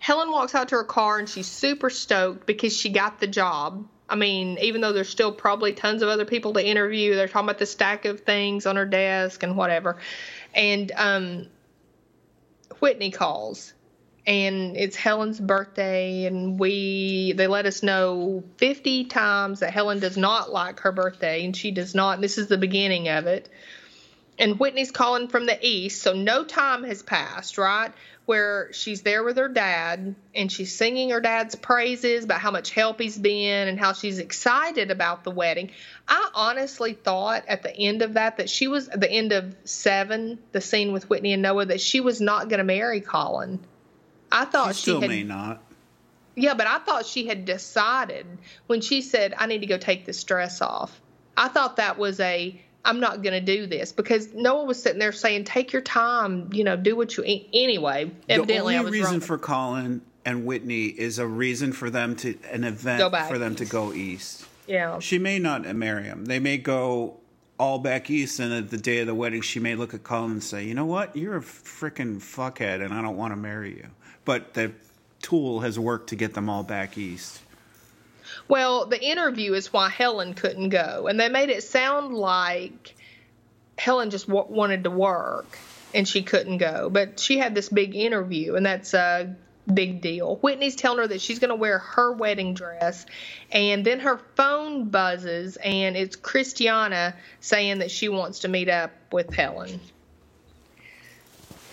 Helen walks out to her car and she's super stoked because she got the job. I mean, even though there's still probably tons of other people to interview, they're talking about the stack of things on her desk and whatever. And um, Whitney calls, and it's Helen's birthday, and we they let us know 50 times that Helen does not like her birthday, and she does not. And this is the beginning of it and Whitney's calling from the east, so no time has passed, right? Where she's there with her dad and she's singing her dad's praises about how much help he's been and how she's excited about the wedding. I honestly thought at the end of that that she was at the end of seven, the scene with Whitney and Noah, that she was not going to marry Colin. I thought She she, still had may not. yeah, but I thought she had decided when she said, I need to go take this dress off. I thought that was a, I'm not going to do this because Noah was sitting there saying, take your time, you know, do what you, anyway, evidently the only reason wrong. for Colin and Whitney is a reason for them to an event for them to go east. yeah. She may not marry him. They may go all back east, and at the day of the wedding, she may look at Colin and say, "You know what? You're a freaking fuckhead, and I don't want to marry you." But the tool has worked to get them all back east. Well, the interview is why Helen couldn't go, and they made it sound like Helen just w- wanted to work and she couldn't go, but she had this big interview, and that's a big deal. Whitney's telling her that she's going to wear her wedding dress, and then her phone buzzes, and it's Christiana saying that she wants to meet up with Helen.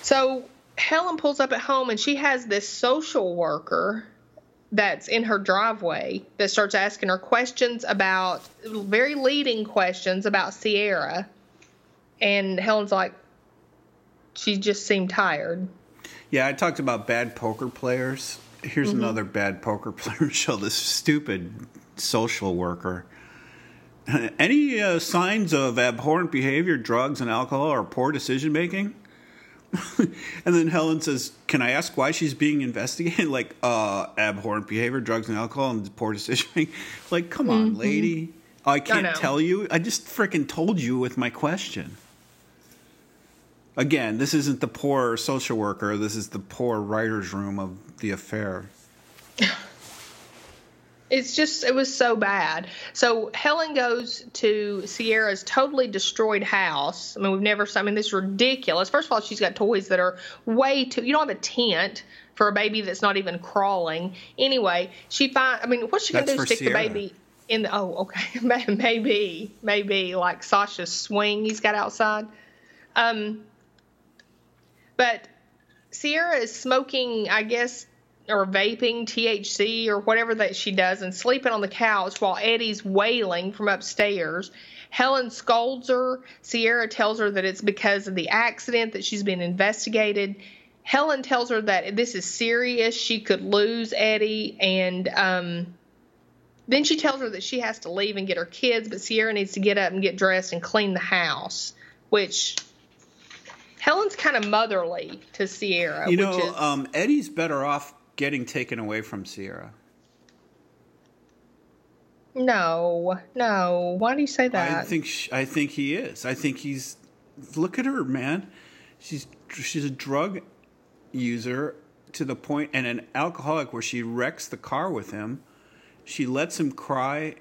So Helen pulls up at home, and she has this social worker that's in her driveway that starts asking her questions about very leading questions about Sierra. And Helen's like, she just seemed tired. Yeah, I talked about bad poker players. Here's Mm-hmm. another bad poker player, Michelle. This stupid social worker. Any uh, signs of abhorrent behavior, drugs and alcohol, or poor decision making? and then Helen says, "Can I ask why she's being investigated? like, uh, abhorrent behavior, drugs and alcohol, and poor decision making. Like, come on, lady. Oh, I can't know. tell you. I just freaking told you with my question. Again, this isn't the poor social worker. This is the poor writer's room of the affair. It's just, it was so bad. So Helen goes to Sierra's totally destroyed house. I mean, we've never, I mean, this is ridiculous. First of all, she's got toys that are way too, you don't have a tent for a baby that's not even crawling. Anyway, she find, I mean, what's she going to That's do? Stick Sierra. the baby in the, oh, okay. maybe, maybe like Sasha's swing he's got outside. Um, but Sierra is smoking, I guess, or vaping THC or whatever that she does and sleeping on the couch while Eddie's wailing from upstairs. Helen scolds her. Sierra tells her that it's because of the accident that she's been investigated. Helen tells her that this is serious. She could lose Eddie. And um, then she tells her that she has to leave and get her kids, but Sierra needs to get up and get dressed and clean the house, which Helen's kind of motherly to Sierra. You know, is, um, Eddie's better off getting taken away from Sierra. No, no. Why do you say that? I think sh I think he is. I think he's. Look at her, man. She's she's a drug user to the point, and an alcoholic where she wrecks the car with him. She lets him cry.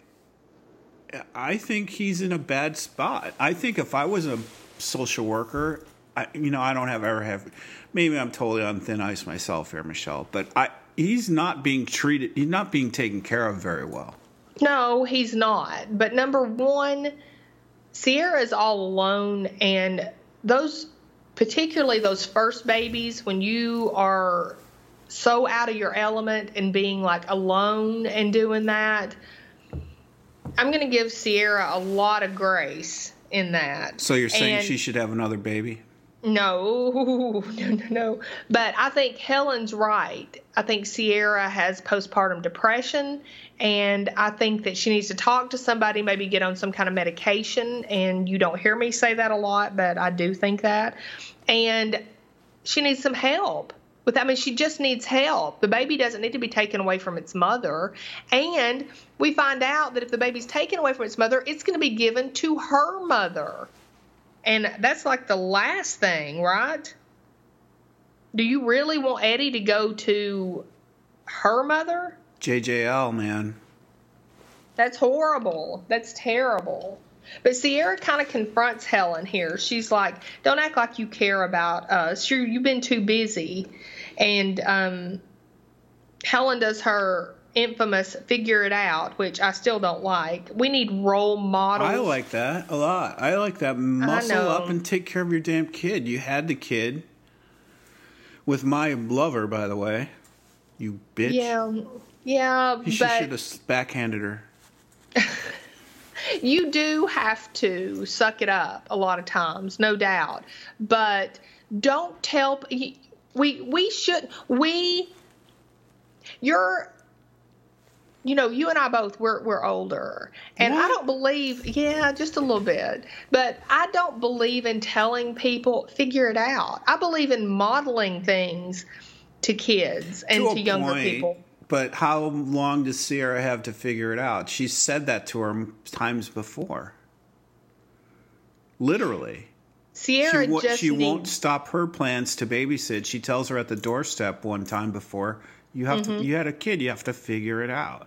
I think he's in a bad spot. I think if I was a social worker, I, you know, I don't have ever have. Maybe I'm totally on thin ice myself here, Michelle. But I, he's not being treated. He's not being taken care of very well. No, he's not. But number one, Sierra is all alone, and those, particularly those first babies, when you are so out of your element and being like alone and doing that, I'm going to give Sierra a lot of grace in that. So you're saying And- she should have another baby? No, no, no, no. But I think Helen's right. I think Sierra has postpartum depression, and I think that she needs to talk to somebody, maybe get on some kind of medication. And you don't hear me say that a lot, but I do think that. And she needs some help. With, I mean, she just needs help. The baby doesn't need to be taken away from its mother. And we find out that if the baby's taken away from its mother, it's going to be given to her mother. And that's like the last thing, right? Do you really want Eddie to go to her mother? JJL, man. That's horrible. That's terrible. But Sierra kind of confronts Helen here. She's like, "Don't act like you care about us. You you've been too busy." And um, Helen does her infamous "figure it out," which I still don't like. We need role models. I like that a lot. I like that. Muscle up and take care of your damn kid. You had the kid with my lover, by the way. You bitch. Yeah, yeah, You should have backhanded her. you do have to suck it up a lot of times, no doubt. But don't tell we we should we you're you know, you and I both we're we're older. And I don't believe yeah, just a little bit. But I don't believe in telling people figure it out. I believe in modeling things to kids and To to, younger point, people. But how long does Sierra have to figure it out? She's said that to her times before. Literally. Sierra she, just she won't stop her plans to babysit. She tells her at the doorstep one time before, you have Mm-hmm. to you had a kid, you have to figure it out.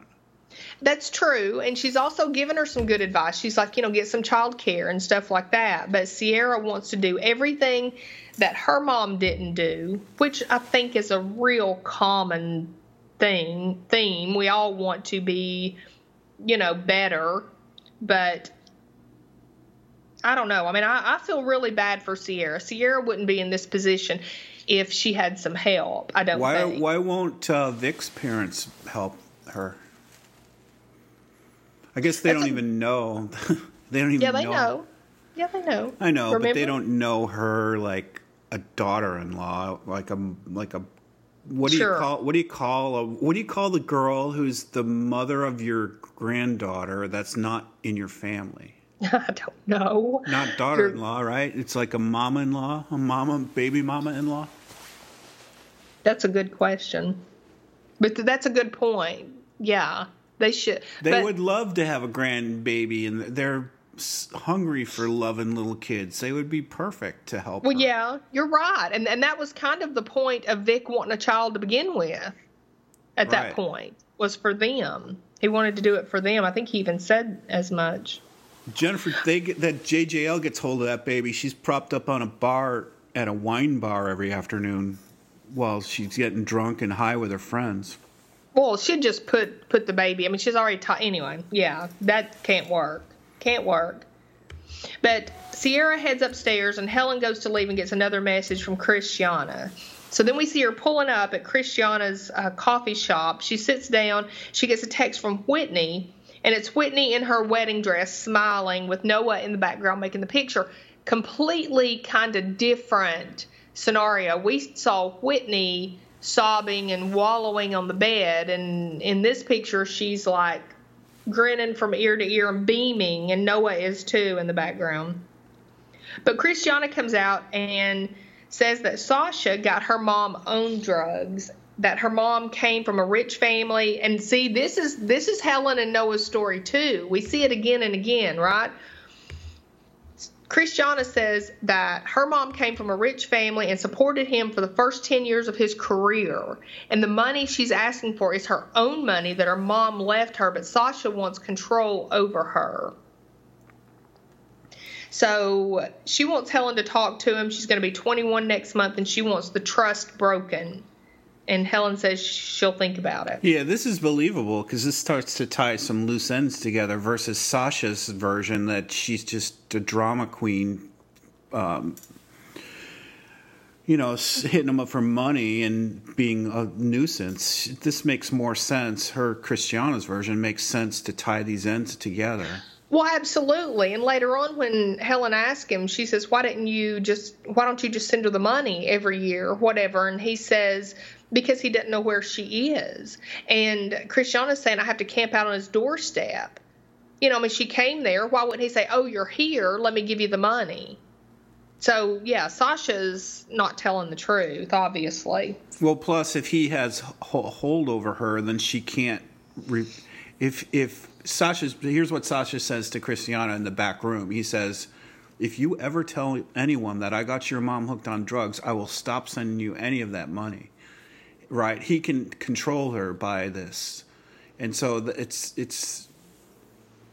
That's true. And she's also given her some good advice. She's like, you know, get some child care and stuff like that. But Sierra wants to do everything that her mom didn't do, which I think is a real common thing theme. We all want to be, you know, better. But I don't know. I mean, I, I feel really bad for Sierra. Sierra wouldn't be in this position if she had some help. I don't Why think. why won't uh, Vic's parents help her? I guess they That's don't a- even know. they don't even yeah, they know. Yeah, they know. I know, but they don't know her like a daughter-in-law, like a like a what do Sure. you call what do you call a what do you call the girl who's the mother of your granddaughter that's not in your family? I don't know. Not daughter-in-law, right? It's like a mama-in-law, a mama baby mama-in-law. That's a good question. But th- that's a good point. Yeah, they should. They but, would love to have a grandbaby, and they're hungry for loving little kids. They would be perfect to help. Well, her. yeah, you're right, and and that was kind of the point of Vic wanting a child to begin with. At that point, was for them. He wanted to do it for them. I think he even said as much. Jennifer, they get that JJL gets hold of that baby. She's propped up on a bar at a wine bar every afternoon while she's getting drunk and high with her friends. Well, she'd just put put the baby. I mean, she's already taught anyway. Yeah, that can't work. Can't work. But Sierra heads upstairs, and Helen goes to leave and gets another message from Christiana. So then we see her pulling up at Christiana's uh, coffee shop. She sits down. She gets a text from Whitney, and it's Whitney in her wedding dress, smiling with Noah in the background making the picture. Completely kind of different scenario. We saw Whitney sobbing and wallowing on the bed, and in this picture, she's like grinning from ear to ear and beaming, and Noah is too in the background. But Christiana comes out and says that Sasha got her mom on drugs, that her mom came from a rich family. And see, this is this is Helen and Noah's story too. We see it again and again, right? Christiana says that her mom came from a rich family and supported him for the first 10 years of his career. And the money she's asking for is her own money that her mom left her, but Sasha wants control over her. So she wants Helen to talk to him. She's going to be 21 next month and she wants the trust broken. And Helen says she'll think about it. Yeah, this is believable because this starts to tie some loose ends together versus Sasha's version that she's just a drama queen, um, you know, hitting them up for money and being a nuisance. This makes more sense. Her Christiana's version makes sense to tie these ends together. Well, absolutely. And later on, when Helen asks him, she says, "Why didn't you just? Why don't you just send her the money every year, or whatever?" And he says, "Because he doesn't know where she is." And Christiana's saying, "I have to camp out on his doorstep." You know, I mean, she came there. Why wouldn't he say, "Oh, you're here. Let me give you the money"? So yeah, Sasha's not telling the truth, obviously. Well, plus if he has ho- hold over her, then she can't. Re- if if Sasha's here's what Sasha says to Christiana in the back room. He says, "If you ever tell anyone that I got your mom hooked on drugs, I will stop sending you any of that money." Right? He can control her by this, and so it's it's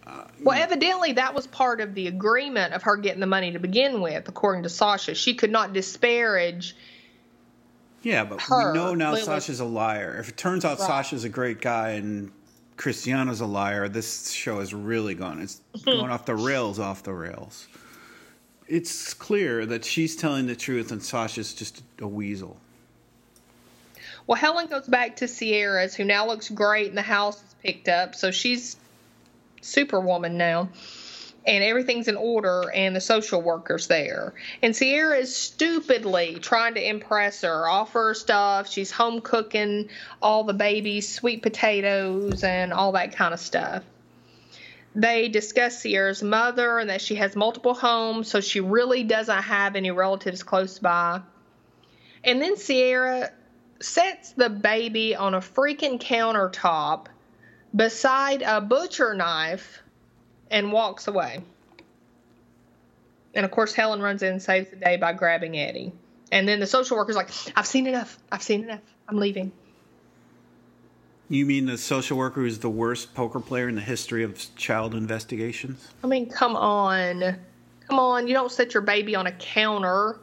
uh, Well, evidently that was part of the agreement of her getting the money to begin with, according to Sasha. She could not disparage yeah. But Her, we know now Lilith. Sasha's a liar. If it turns out Right. Sasha's a great guy and Christiana's a liar, this show is really gone. It's going off the rails, off the rails. It's clear that she's telling the truth and Sasha's just a weasel. Well, Helen goes back to Sierra's, who now looks great, and the house is picked up. So she's superwoman now. And everything's in order, and the social worker's there. And Sierra is stupidly trying to impress her, offer her stuff. She's home cooking all the baby's sweet potatoes and all that kind of stuff. They discuss Sierra's mother and that she has multiple homes, so she really doesn't have any relatives close by. And then Sierra sets the baby on a freaking countertop beside a butcher knife and walks away. And of course, Helen runs in and saves the day by grabbing Eddie. And then the social worker's like, I've seen enough. I've seen enough. I'm leaving. You mean the social worker who's the worst poker player in the history of child investigations? I mean, come on. Come on. You don't set your baby on a counter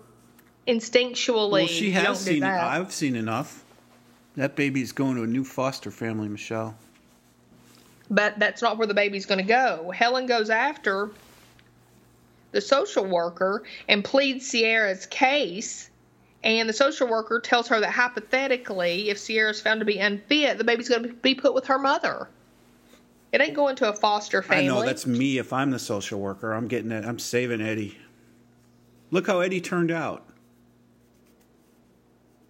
instinctually. Well, she has seen. I've seen enough. That baby's going to a new foster family, Michelle. but that's not where the baby's going to go. Helen goes after the social worker and pleads Sierra's case. And the social worker tells her that hypothetically, if Sierra's found to be unfit, the baby's going to be put with her mother. It ain't going to a foster family. I know that's me. If I'm the social worker, I'm getting it. I'm saving Eddie. Look how Eddie turned out.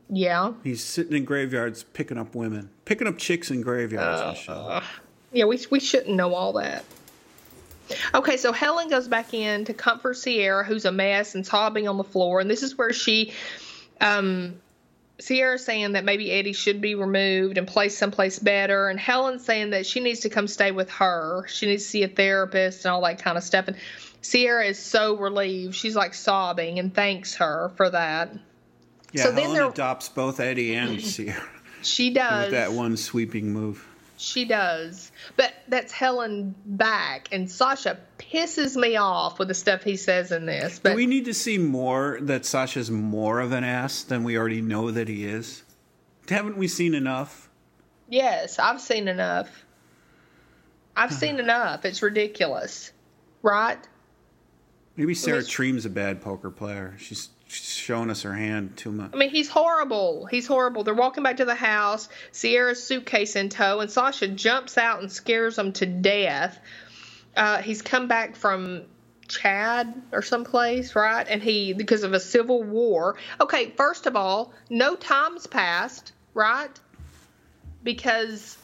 Yeah. He's sitting in graveyards picking up women, picking up chicks in graveyards, Uh. Yeah, we, we shouldn't know all that. Okay, so Helen goes back in to comfort Sierra, who's a mess and sobbing on the floor. And this is where she um, Sierra saying that maybe Eddie should be removed and placed someplace better, and Helen saying that she needs to come stay with her. She needs to see a therapist and all that kind of stuff. And Sierra is so relieved. She's like sobbing and thanks her for that. Yeah, So Helen there- adopts both Eddie and Sierra She does. with that one sweeping move. She does. But that's Helen back, and Sasha pisses me off with the stuff he says in this. But Do we need to see more that Sasha's more of an ass than we already know that he is? Haven't we seen enough? yes, I've seen enough. I've seen enough. It's ridiculous, right? Maybe Sarah Treem's a bad poker player. She's showing us her hand too much. I mean, he's horrible. He's horrible. They're walking back to the house, Sierra's suitcase in tow, and Sasha jumps out and scares them to death. Uh, he's come back from Chad or someplace, right? And he, because of a civil war. Okay, first of all, no time's passed, right? Because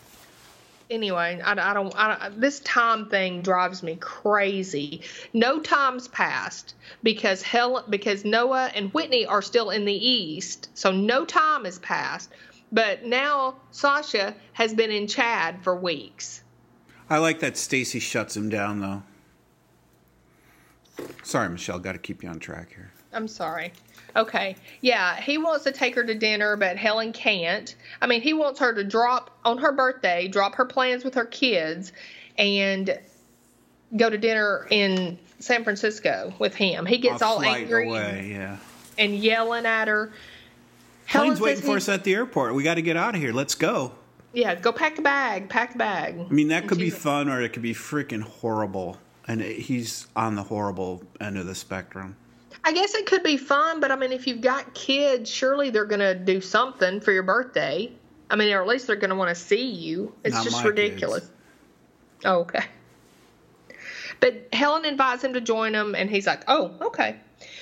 anyway, I, I don't. I, this time thing drives me crazy. No time's passed because Helen, because Noah and Whitney are still in the East, so no time has passed. But now Sasha has been in Chad for weeks. I like that Stacy shuts him down, though. Sorry, Michelle. Got to keep you on track here. I'm sorry. Okay. Yeah, he wants to take her to dinner, but Helen can't. I mean, he wants her to drop on her birthday, drop her plans with her kids, and go to dinner in San Francisco with him. He gets all angry away, yeah. and yelling at her. Helen Plane's waiting for he- us at the airport. We got to get out of here. Let's go. Yeah, go pack a bag, pack a bag. I mean, that And could be fun or it could be freaking horrible. And it- he's on the horrible end of the spectrum. I guess it could be fun, but I mean, if you've got kids, surely they're going to do something for your birthday. I mean, or at least they're going to want to see you. It's Not just ridiculous. kids. Oh, okay. But Helen invites him to join them, and he's like, "Oh, okay."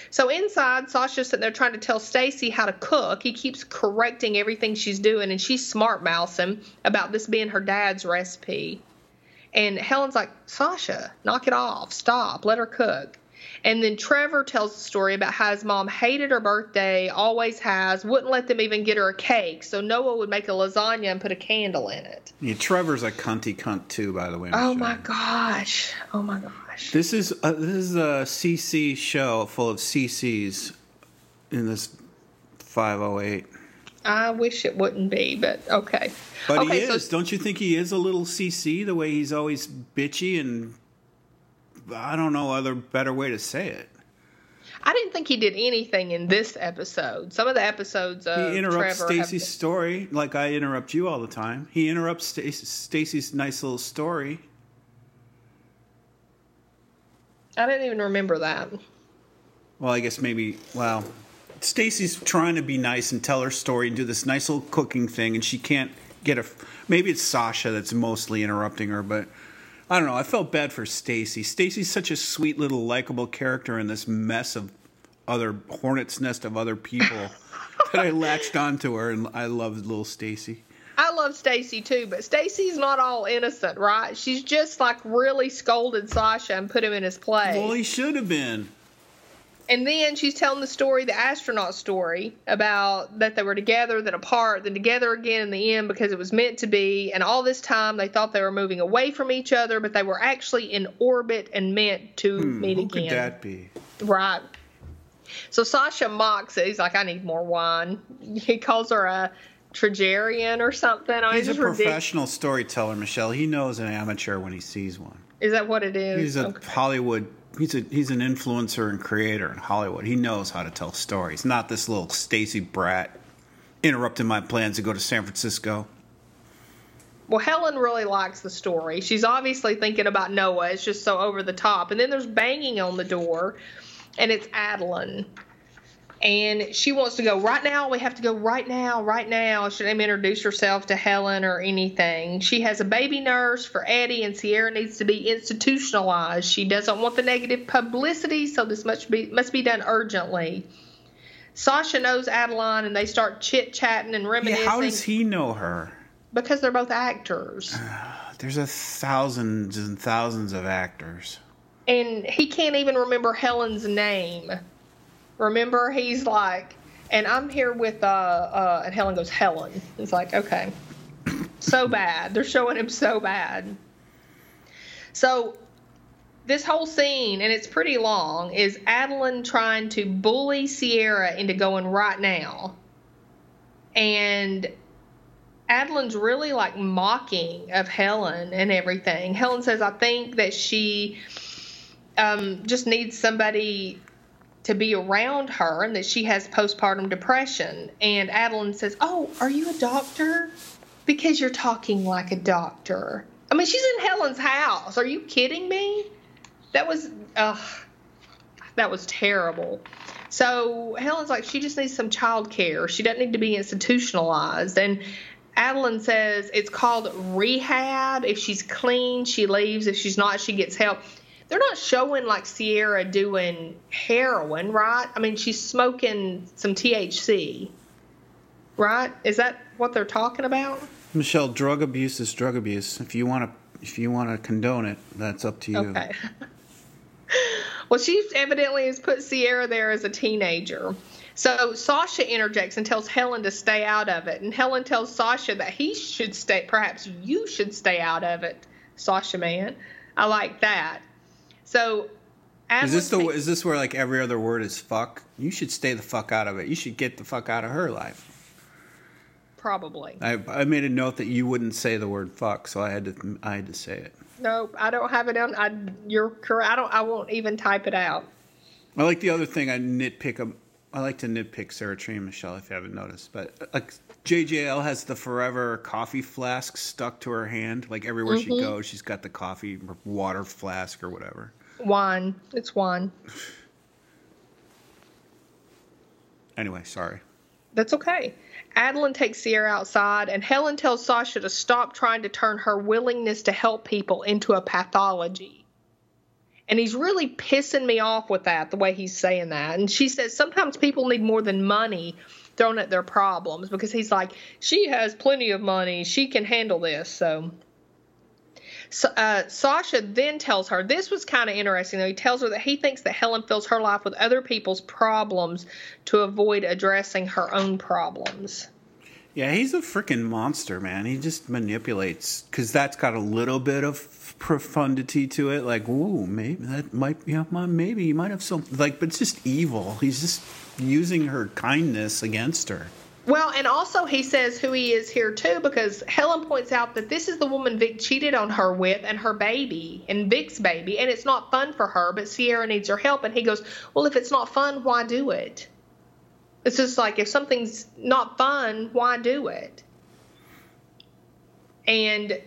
So inside, Sasha's sitting there trying to tell Stacy how to cook. He keeps correcting everything she's doing, and she's smart him about this being her dad's recipe. And Helen's like, Sasha, knock it off. Stop. Let her cook. And then Trevor tells the story about how his mom hated her birthday, always has, wouldn't let them even get her a cake. So Noah would make a lasagna and put a candle in it. Yeah, Trevor's a cunty cunt too, by the way. Oh my gosh. Oh my gosh. This is a, this is a CC show full of CCs in this 508. I wish it wouldn't be, but okay. But okay, he so- is. Don't you think he is a little CC the way he's always bitchy and I don't know other better way to say it. I didn't think he did anything in this episode. Some of the episodes of He interrupts have- Stacy's story like I interrupt you all the time. He interrupts Stacy- Stacy's nice little story. I didn't even remember that. Well, I guess maybe. Well, Stacy's trying to be nice and tell her story and do this nice little cooking thing, and she can't get a. Maybe it's Sasha that's mostly interrupting her, but I don't know. I felt bad for Stacy. Stacy's such a sweet little likable character in this mess of other hornet's nest of other people that I latched onto her, and I loved little Stacy. I love Stacy too, but Stacy's not all innocent, right? She's just like really scolded Sasha and put him in his place. Well, he should have been. And then she's telling the story, the astronaut story, about that they were together, then apart, then together again in the end because it was meant to be. And all this time they thought they were moving away from each other, but they were actually in orbit and meant to hmm, meet Who again. could that be? Right. So Sasha mocks it. He's like, I need more wine. He calls her a tragedian or something. I mean, He's a just ridiculous. professional storyteller, Michelle. He knows an amateur when he sees one. Is that what it is? He's a Okay. Hollywood. He's a he's an influencer and creator in Hollywood. He knows how to tell stories. Not this little Stacy brat interrupting my plans to go to San Francisco. Well, Helen really likes the story. She's obviously thinking about Noah. It's just so over the top. And then there's banging on the door, and it's Adeline. And she wants to go right now. We have to go right now, right now. She didn't introduce herself to Helen or anything. She has a baby nurse for Eddie, and Sierra needs to be institutionalized. She doesn't want the negative publicity, so this must be must be done urgently. Sasha knows Adeline, and they start chit chatting and reminiscing. Yeah, how does he know her? because they're both actors. There's a thousands and thousands of actors. and he can't even remember Helen's name. Remember, he's like, and I'm here with uh, uh and Helen goes Helen. It's like okay, so bad. They're showing him so bad. So this whole scene, and it's pretty long, is Adeline trying to bully Sierra into going right now. And Adeline's really like mocking of Helen and everything. Helen says, I think that she um, just needs somebody to be around her and that she has postpartum depression. And Adeline says, Oh, are you a doctor? Because you're talking like a doctor. I mean, she's in Helen's house. Are you kidding me? That was, ugh, that was terrible. So Helen's like, she just needs some child care. She doesn't need to be institutionalized. And Adeline says it's called rehab. If she's clean, she leaves. If she's not, she gets help. They're not showing like Sierra doing heroin, right? I mean, she's smoking some THC, right? Is that what they're talking about? Michelle, drug abuse is drug abuse. If you want to, if you want to condone it, that's up to you. Okay. well, she evidently has put Sierra there as a teenager. So Sasha interjects and tells Helen to stay out of it, and Helen tells Sasha that he should stay. Perhaps you should stay out of it, Sasha man. I like that. So. Is this the is this where like every other word is fuck? You should stay the fuck out of it. You should get the fuck out of her life. Probably. I I made a note that you wouldn't say the word fuck, so I had to I had to say it. Nope, I don't have it on. I you're correct. I don't. I won't even type it out. I like the other thing. I nitpick. Um, I like to nitpick Sarah Treem and Michelle if you haven't noticed, but uh, like JJL has the forever coffee flask stuck to her hand. Like everywhere mm-hmm. she goes, she's got the coffee water flask or whatever. Wine. It's wine. Anyway, sorry. That's okay. Adeline takes Sierra outside, and Helen tells Sasha to stop trying to turn her willingness to help people into a pathology. And he's really pissing me off with that, the way he's saying that. And she says sometimes people need more than money thrown at their problems because he's like, she has plenty of money. She can handle this. So so, uh, Sasha then tells her this was kind of interesting. Though he tells her that he thinks that Helen fills her life with other people's problems to avoid addressing her own problems. Yeah, he's a freaking monster, man. He just manipulates because that's got a little bit of profundity to it. Like, ooh, maybe that might, yeah, maybe he might have something. Like, but it's just evil. He's just using her kindness against her. Well, and also he says who he is here too because Helen points out that this is the woman Vic cheated on her with and her baby and Vic's baby, and it's not fun for her, but Sierra needs her help. And he goes, Well, if it's not fun, why do it? It's just like if something's not fun, why do it? And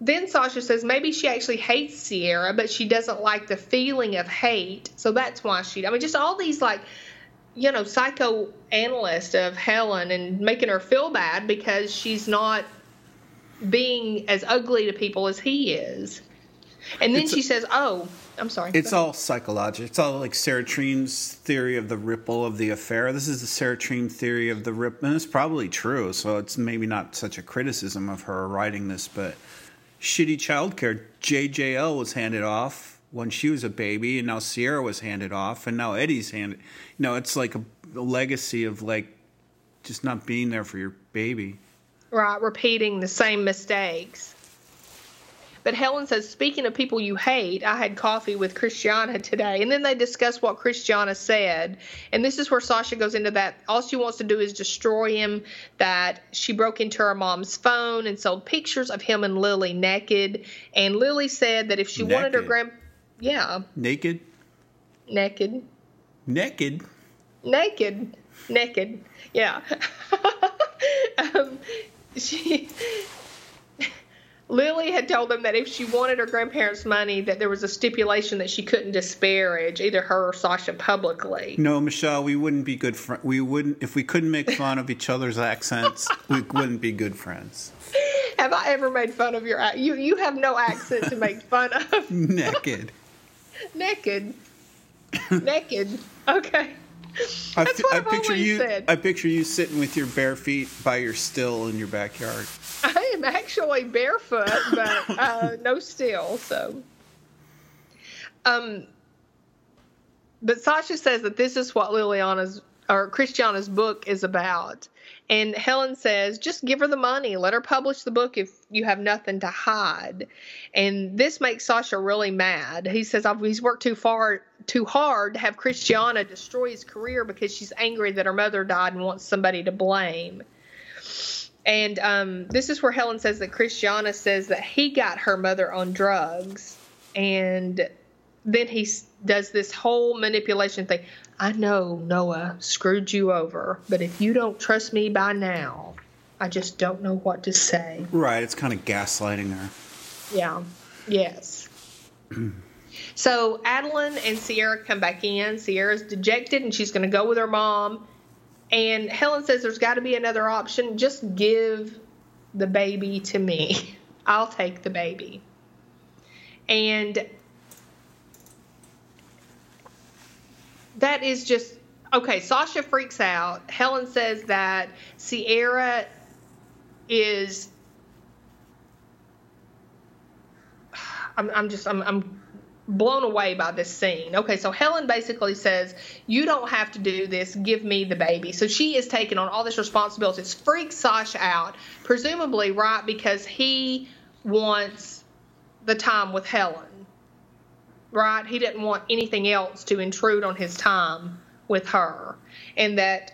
then Sasha says maybe she actually hates Sierra, but she doesn't like the feeling of hate. So that's why she, I mean, just all these like you know, psychoanalyst of Helen and making her feel bad because she's not being as ugly to people as he is. And then it's she a, says, "Oh, I'm sorry." It's all psychological. It's all like Sarah Treem's theory of the ripple of the affair. This is the Sarah Treem theory of the ripple, and it's probably true. So it's maybe not such a criticism of her writing this, but shitty childcare. JJL was handed off when she was a baby, and now Sierra was handed off, and now Eddie's handed. You know, it's like a, a legacy of like just not being there for your baby. Right, repeating the same mistakes. But Helen says, speaking of people you hate, I had coffee with Christiana today. And then they discuss what Christiana said. And this is where Sasha goes into that. All she wants to do is destroy him, that she broke into her mom's phone and sold pictures of him and Lily naked. And Lily said that if she naked. wanted her grand yeah. Naked. Naked. Naked. Naked. Naked. Yeah. um, she. Lily had told them that if she wanted her grandparents' money, that there was a stipulation that she couldn't disparage either her or Sasha publicly. No, Michelle, we wouldn't be good friends. We wouldn't if we couldn't make fun of each other's accents. we wouldn't be good friends. Have I ever made fun of your you? You have no accent to make fun of. Naked. Naked. Naked. Okay. That's what I, I've picture you. Said. I picture you sitting with your bare feet by your still in your backyard. I am actually barefoot, but uh, no still. So, um, but Sasha says that this is what Liliana's or Christiana's book is about. And Helen says, just give her the money. Let her publish the book if you have nothing to hide. And this makes Sasha really mad. He says he's worked too far, too hard to have Christiana destroy his career because she's angry that her mother died and wants somebody to blame. And um, this is where Helen says that Christiana says that he got her mother on drugs. And then he does this whole manipulation thing. I know Noah screwed you over, but if you don't trust me by now, I just don't know what to say. Right, it's kind of gaslighting her. Yeah. Yes. so Adeline and Sierra come back in. Sierra's dejected and she's going to go with her mom. And Helen says there's got to be another option. Just give the baby to me. I'll take the baby. And that is just okay. Sasha freaks out. Helen says that Sierra is. I'm, I'm just I'm, I'm blown away by this scene. Okay, so Helen basically says, You don't have to do this, give me the baby. So she is taking on all this responsibility. It's freaks Sasha out, presumably, right, because he wants the time with Helen right? He didn't want anything else to intrude on his time with her. And that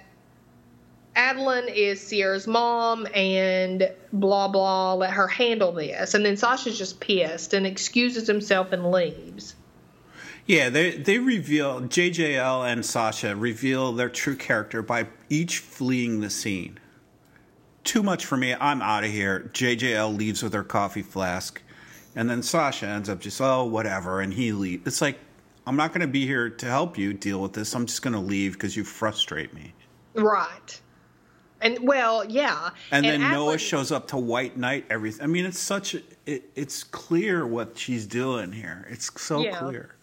Adeline is Sierra's mom and blah, blah, let her handle this. And then Sasha's just pissed and excuses himself and leaves. Yeah, they they reveal JJL and Sasha reveal their true character by each fleeing the scene. Too much for me. I'm out of here. JJL leaves with her coffee flask. And then Sasha ends up just, oh, whatever, and he leaves. It's like, I'm not going to be here to help you deal with this. I'm just going to leave because you frustrate me. Right. And well, yeah. And, and then Noah shows up to White Knight everything. I mean, it's such it, it's clear what she's doing here. It's so yeah. clear.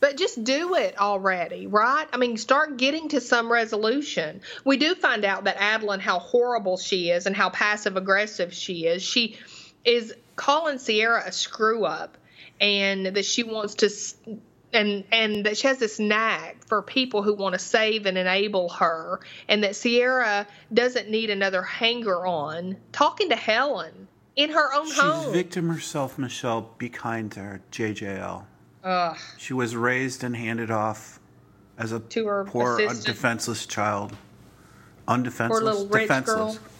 But just do it already, right? I mean, start getting to some resolution. We do find out that Adeline, how horrible she is and how passive aggressive she is. She is calling Sierra a screw up and that she wants to and and that she has this knack for people who want to save and enable her and that Sierra doesn't need another hanger on talking to Helen in her own She's home. She's victim herself, Michelle. Be kind to her, JJL. Ugh. She was raised and handed off as a to her poor, defenseless child. Undefenseless, poor little rich defenseless. Girl.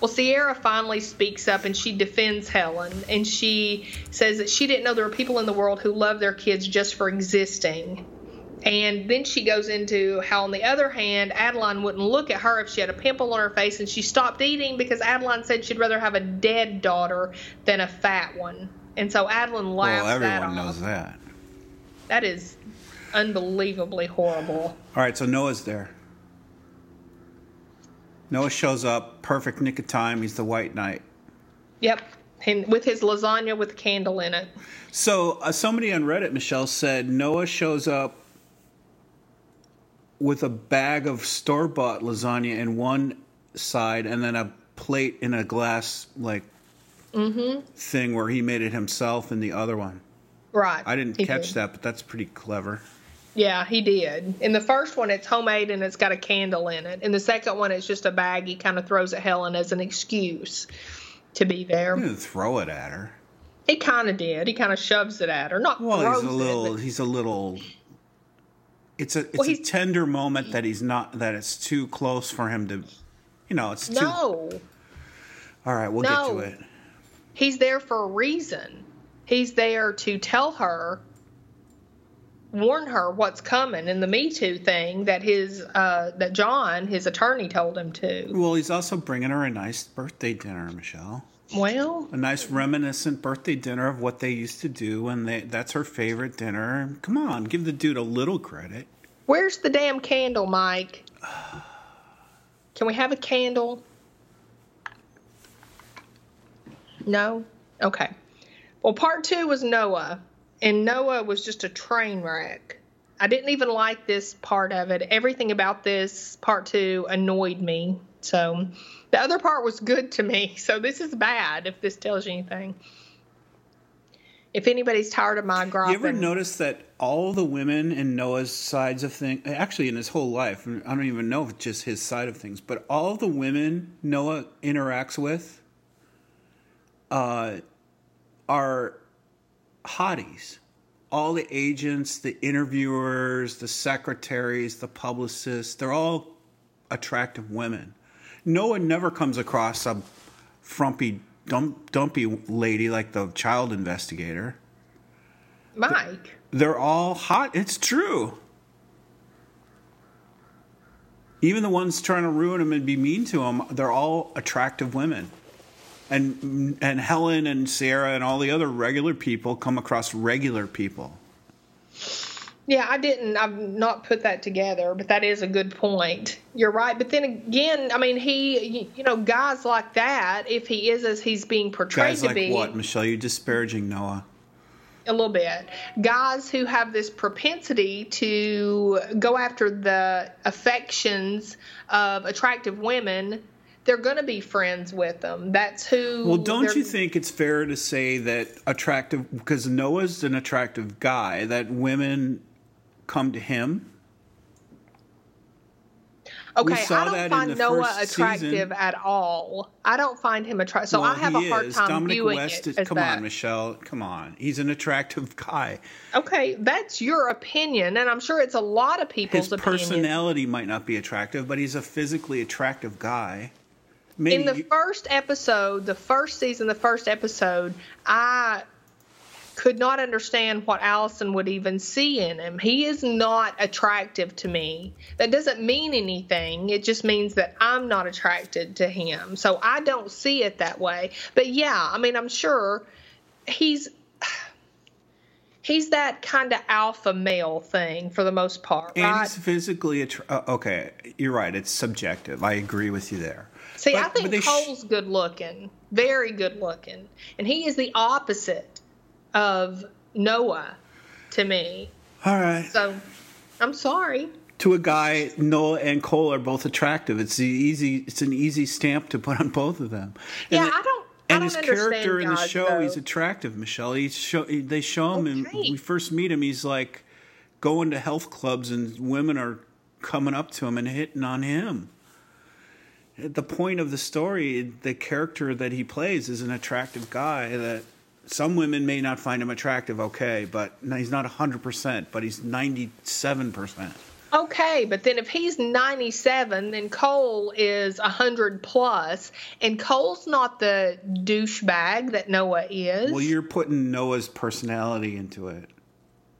Well, Sierra finally speaks up and she defends Helen and she says that she didn't know there were people in the world who love their kids just for existing. And then she goes into how, on the other hand, Adeline wouldn't look at her if she had a pimple on her face and she stopped eating because Adeline said she'd rather have a dead daughter than a fat one. And so Adeline laughs. Well, everyone knows that. That is unbelievably horrible. All right, so Noah's there. Noah shows up, perfect nick of time. He's the White Knight. Yep, and with his lasagna with a candle in it. So uh, somebody on Reddit, Michelle said Noah shows up with a bag of store bought lasagna in one side, and then a plate in a glass like mm-hmm. thing where he made it himself in the other one. Right. I didn't catch did. that, but that's pretty clever. Yeah, he did. In the first one, it's homemade and it's got a candle in it. In the second one, it's just a bag he kind of throws at Helen as an excuse to be there. He didn't throw it at her. He kind of did. He kind of shoves it at her. Not well. He's a little. It, he's a little. It's a it's well, a tender moment that he's not that it's too close for him to, you know. It's too. No. All right, we'll no. get to it. He's there for a reason. He's there to tell her warn her what's coming in the Me Too thing that his uh, that John, his attorney, told him to. Well, he's also bringing her a nice birthday dinner, Michelle. Well, a nice reminiscent birthday dinner of what they used to do, and they, that's her favorite dinner. Come on, give the dude a little credit. Where's the damn candle, Mike? Can we have a candle? No? Okay. Well, part two was Noah and Noah was just a train wreck. I didn't even like this part of it. Everything about this part two annoyed me. So the other part was good to me. So this is bad if this tells you anything. If anybody's tired of my griping, You ever notice that all the women in Noah's sides of things, actually in his whole life, I don't even know if it's just his side of things, but all the women Noah interacts with uh, are hotties. All the agents, the interviewers, the secretaries, the publicists, they're all attractive women. No one never comes across a frumpy, dump, dumpy lady like the child investigator. Mike. They're all hot. It's true. Even the ones trying to ruin him and be mean to him, they're all attractive women. And and Helen and Sarah and all the other regular people come across regular people. Yeah, I didn't. I've not put that together, but that is a good point. You're right. But then again, I mean, he, you know, guys like that, if he is as he's being portrayed Guys to like be, what, Michelle? You're disparaging Noah. a little bit. Guys who have this propensity to go after the affections of attractive women, they're going to be friends with them. That's who. Well, don't you think it's fair to say that attractive because Noah's an attractive guy that women come to him? Okay, I don't that find Noah attractive season. at all. I don't find him attractive. So Well, I have a hard is. time Dominic viewing West it is, as come that. on, Michelle. Come on. He's an attractive guy. Okay, that's your opinion, and I'm sure it's a lot of people's His opinion. personality might not be attractive, but he's a physically attractive guy. In the you- first episode, the first season, the first episode, I could not understand what Allison would even see in him. He is not attractive to me. That doesn't mean anything. It just means that I'm not attracted to him. So I don't see it that way. But yeah, I mean, I'm sure he's he's that kind of alpha male thing for the most part, and right? he's physically attra- uh, okay. You're right. It's subjective. I agree with you there. See, But- I think sh- Cole's good looking, very good looking, and he is the opposite of Noah to me. All right. So, I'm sorry. To a guy, Noah and Cole are both attractive. It's the easy. It's an easy stamp to put on both of them. And Yeah, the- I don't. I And don't his character in the show, though. he's attractive, Michelle. He's show, they show him, and we first meet him. He's like going to health clubs, and women are coming up to him and hitting on him. The point of the story, the character that he plays is an attractive guy that some women may not find him attractive. Okay, but he's not hundred percent, but he's ninety-seven percent. Okay, but then if he's 97, then Cole is 100 plus, and Cole's not the douchebag that Noah is. Well, you're putting Noah's personality into it.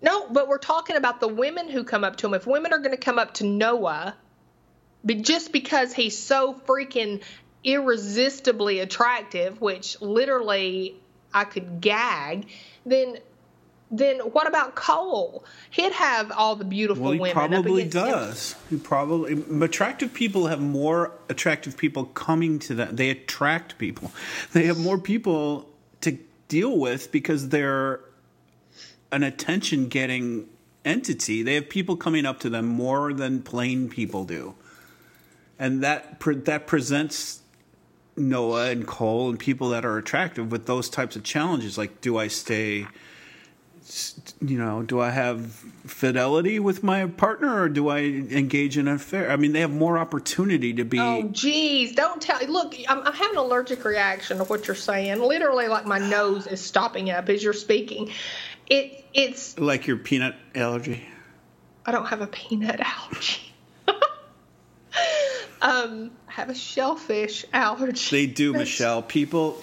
No, but we're talking about the women who come up to him. If women are going to come up to Noah, but just because he's so freaking irresistibly attractive, which literally I could gag, then then what about Cole? He'd have all the beautiful Well, he women. probably against him. does. He probably attractive people have more attractive people coming to them. They attract people. They have more people to deal with because they're an attention-getting entity. They have people coming up to them more than plain people do, and that pre- that presents Noah and Cole and people that are attractive with those types of challenges. Like, do I stay? you know, do I have fidelity with my partner or do I engage in an affair? I mean, they have more opportunity to be. Oh, geez, don't tell. Look, I'm, I'm having an allergic reaction to what you're saying. Literally, like my nose is stopping up as you're speaking. It, it's. like your peanut allergy. I don't have a peanut allergy. Um, I have a shellfish allergy. They do, Michelle. People,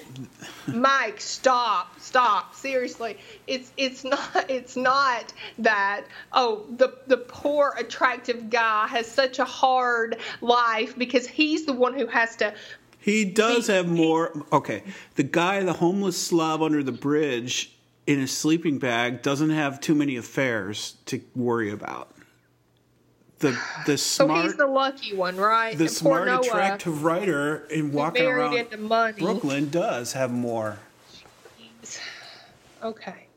Mike, stop, stop. Seriously, it's it's not it's not that. Oh, the the poor attractive guy has such a hard life because he's the one who has to. he does have more. Okay, the guy, the homeless slob under the bridge in a sleeping bag, doesn't have too many affairs to worry about. The the So he's the lucky one, right? the And smart, Noah, attractive writer in walking around. Brooklyn does have more. Okay.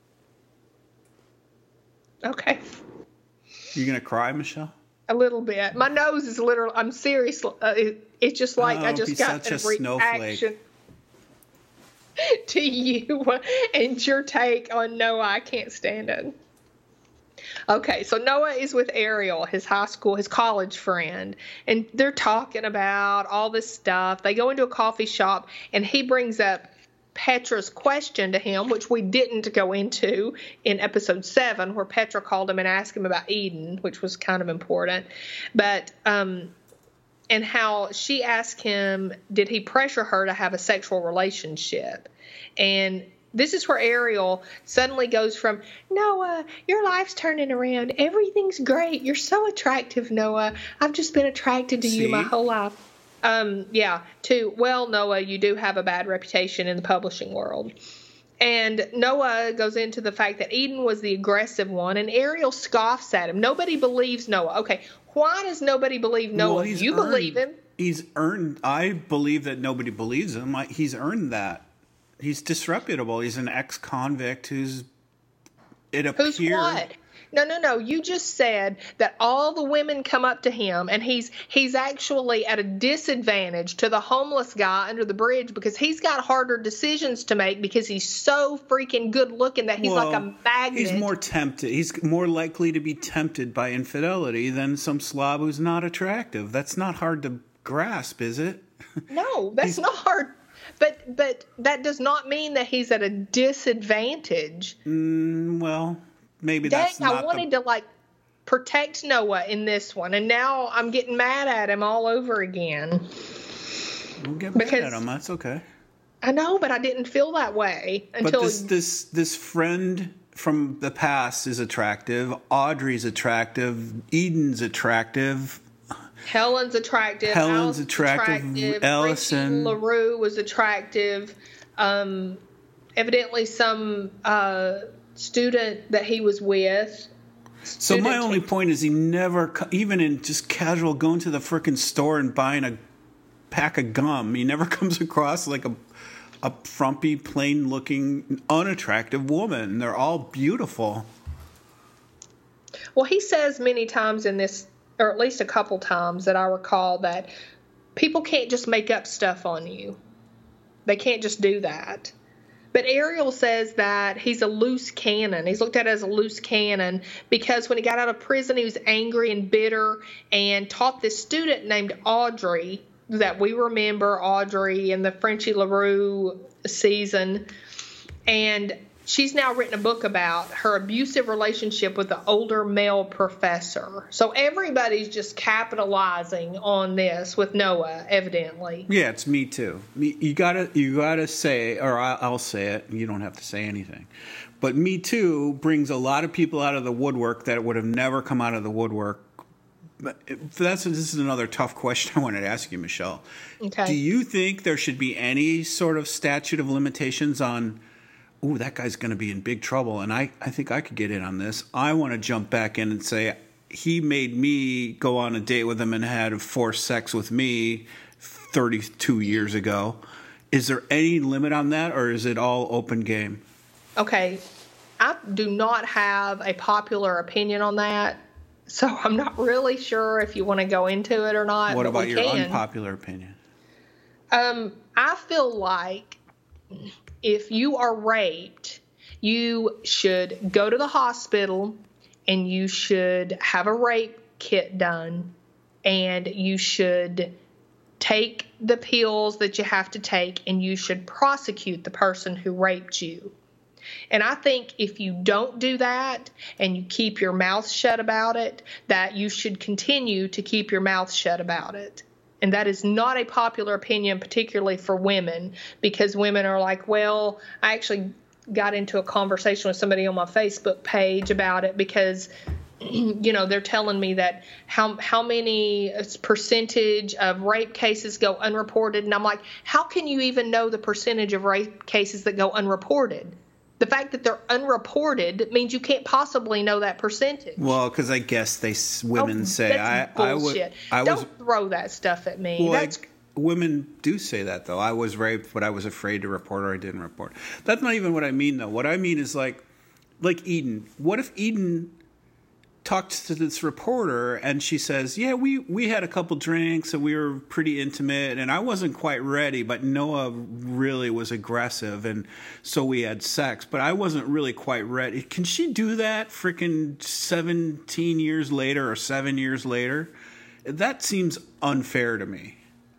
Okay. You gonna cry, Michelle? A little bit. My nose is literally. I'm serious. Uh, it, it's just like Oh, I just got such a a snowflake. reaction. to you and your take on Noah. I can't stand it. Okay, so Noah is with Ariel, his high school, his college friend, and they're talking about all this stuff. They go into a coffee shop, and he brings up Petra's question to him, which we didn't go into in episode seven, where Petra called him and asked him about Eden, which was kind of important. But, um, and how she asked him, did he pressure her to have a sexual relationship? And this is where Ariel suddenly goes from Noah, your life's turning around. Everything's great. You're so attractive, Noah. I've just been attracted to See? you my whole life. Um, yeah, to well, Noah, you do have a bad reputation in the publishing world. And Noah goes into the fact that Eden was the aggressive one, and Ariel scoffs at him. Nobody believes Noah. Okay, why does nobody believe Noah? Well, you earned, believe him. He's earned. I believe that nobody believes him. I, he's earned that. He's disreputable. He's an ex-convict who's. It appears. Who's what? No, no, no. You just said that all the women come up to him, and he's he's actually at a disadvantage to the homeless guy under the bridge because he's got harder decisions to make because he's so freaking good looking that he's like a magnet. He's more tempted. He's more likely to be tempted by infidelity than some slob who's not attractive. That's not hard to grasp, is it? no, that's not hard. But but that does not mean that he's at a disadvantage. Mm, Well, maybe Dang, that's not I wanted the, to like protect Noah in this one, and now I'm getting mad at him all over again. We'll get mad because- at him. That's okay. I know, but I didn't feel that way But until this this this friend from the past is attractive. Audrey's attractive. Eden's attractive. Helen's attractive. Helen's Allison's attractive, Ellison. Frenchie LaRue was attractive. Um, evidently, some uh, student that he was with. So my only point is he never, even in just casual going to the frickin' store and buying a pack of gum, he never comes across like a a frumpy, plain-looking, unattractive woman. They're all beautiful. Well, he says many times in this, or at least a couple times that I recall, that people can't just make up stuff on you. They can't just do that. But Ariel says that he's a loose cannon. He's looked at as a loose cannon because when he got out of prison, he was angry and bitter and taught this student named Audrey that we remember Audrey in the Frenchie LaRue season. And she's now written a book about her abusive relationship with the older male professor. So everybody's just capitalizing on this with Noah, evidently. Yeah, it's me too. You gotta, you gotta say, or I'll say it. You don't have to say anything. But me too brings a lot of people out of the woodwork that would have never come out of the woodwork. But that's this is another tough question I wanted to ask you, Michelle. Okay. Do you think there should be any sort of statute of limitations on? Ooh, that guy's going to be in big trouble, and I, I think I could get in on this. I want to jump back in and say he made me go on a date with him and had forced sex with me 32 years ago. Is there any limit on that, or is it all open game? Okay. I do not have a popular opinion on that. So I'm not really sure if you want to go into it or not. What about your can. unpopular opinion? Um, I feel like if you are raped, you should go to the hospital and you should have a rape kit done and you should take the pills that you have to take and you should prosecute the person who raped you. And I think if you don't do that and you keep your mouth shut about it, that you should continue to keep your mouth shut about it. And that is not a popular opinion, particularly for women, because women are like, well, I actually got into a conversation with somebody on my Facebook page about it because you know they're telling me that how how many uh, percentage of rape cases go unreported. And I'm like how can you even know the percentage of rape cases that go unreported the fact that they're unreported means you can't possibly know that percentage Well, because I guess they women Oh, say I I would bullshit. I don't was throw that stuff at me Well, that's like, women do say that though. I was raped, but I was afraid to report or I didn't report. That's not even what I mean though. What I mean is like, like Eden. What if Eden talked to this reporter and she says, "Yeah, we we had a couple drinks and we were pretty intimate and I wasn't quite ready, but Noah really was aggressive and so we had sex, but I wasn't really quite ready." Can she do that freaking 17 years later or 7 years later? That seems unfair to me.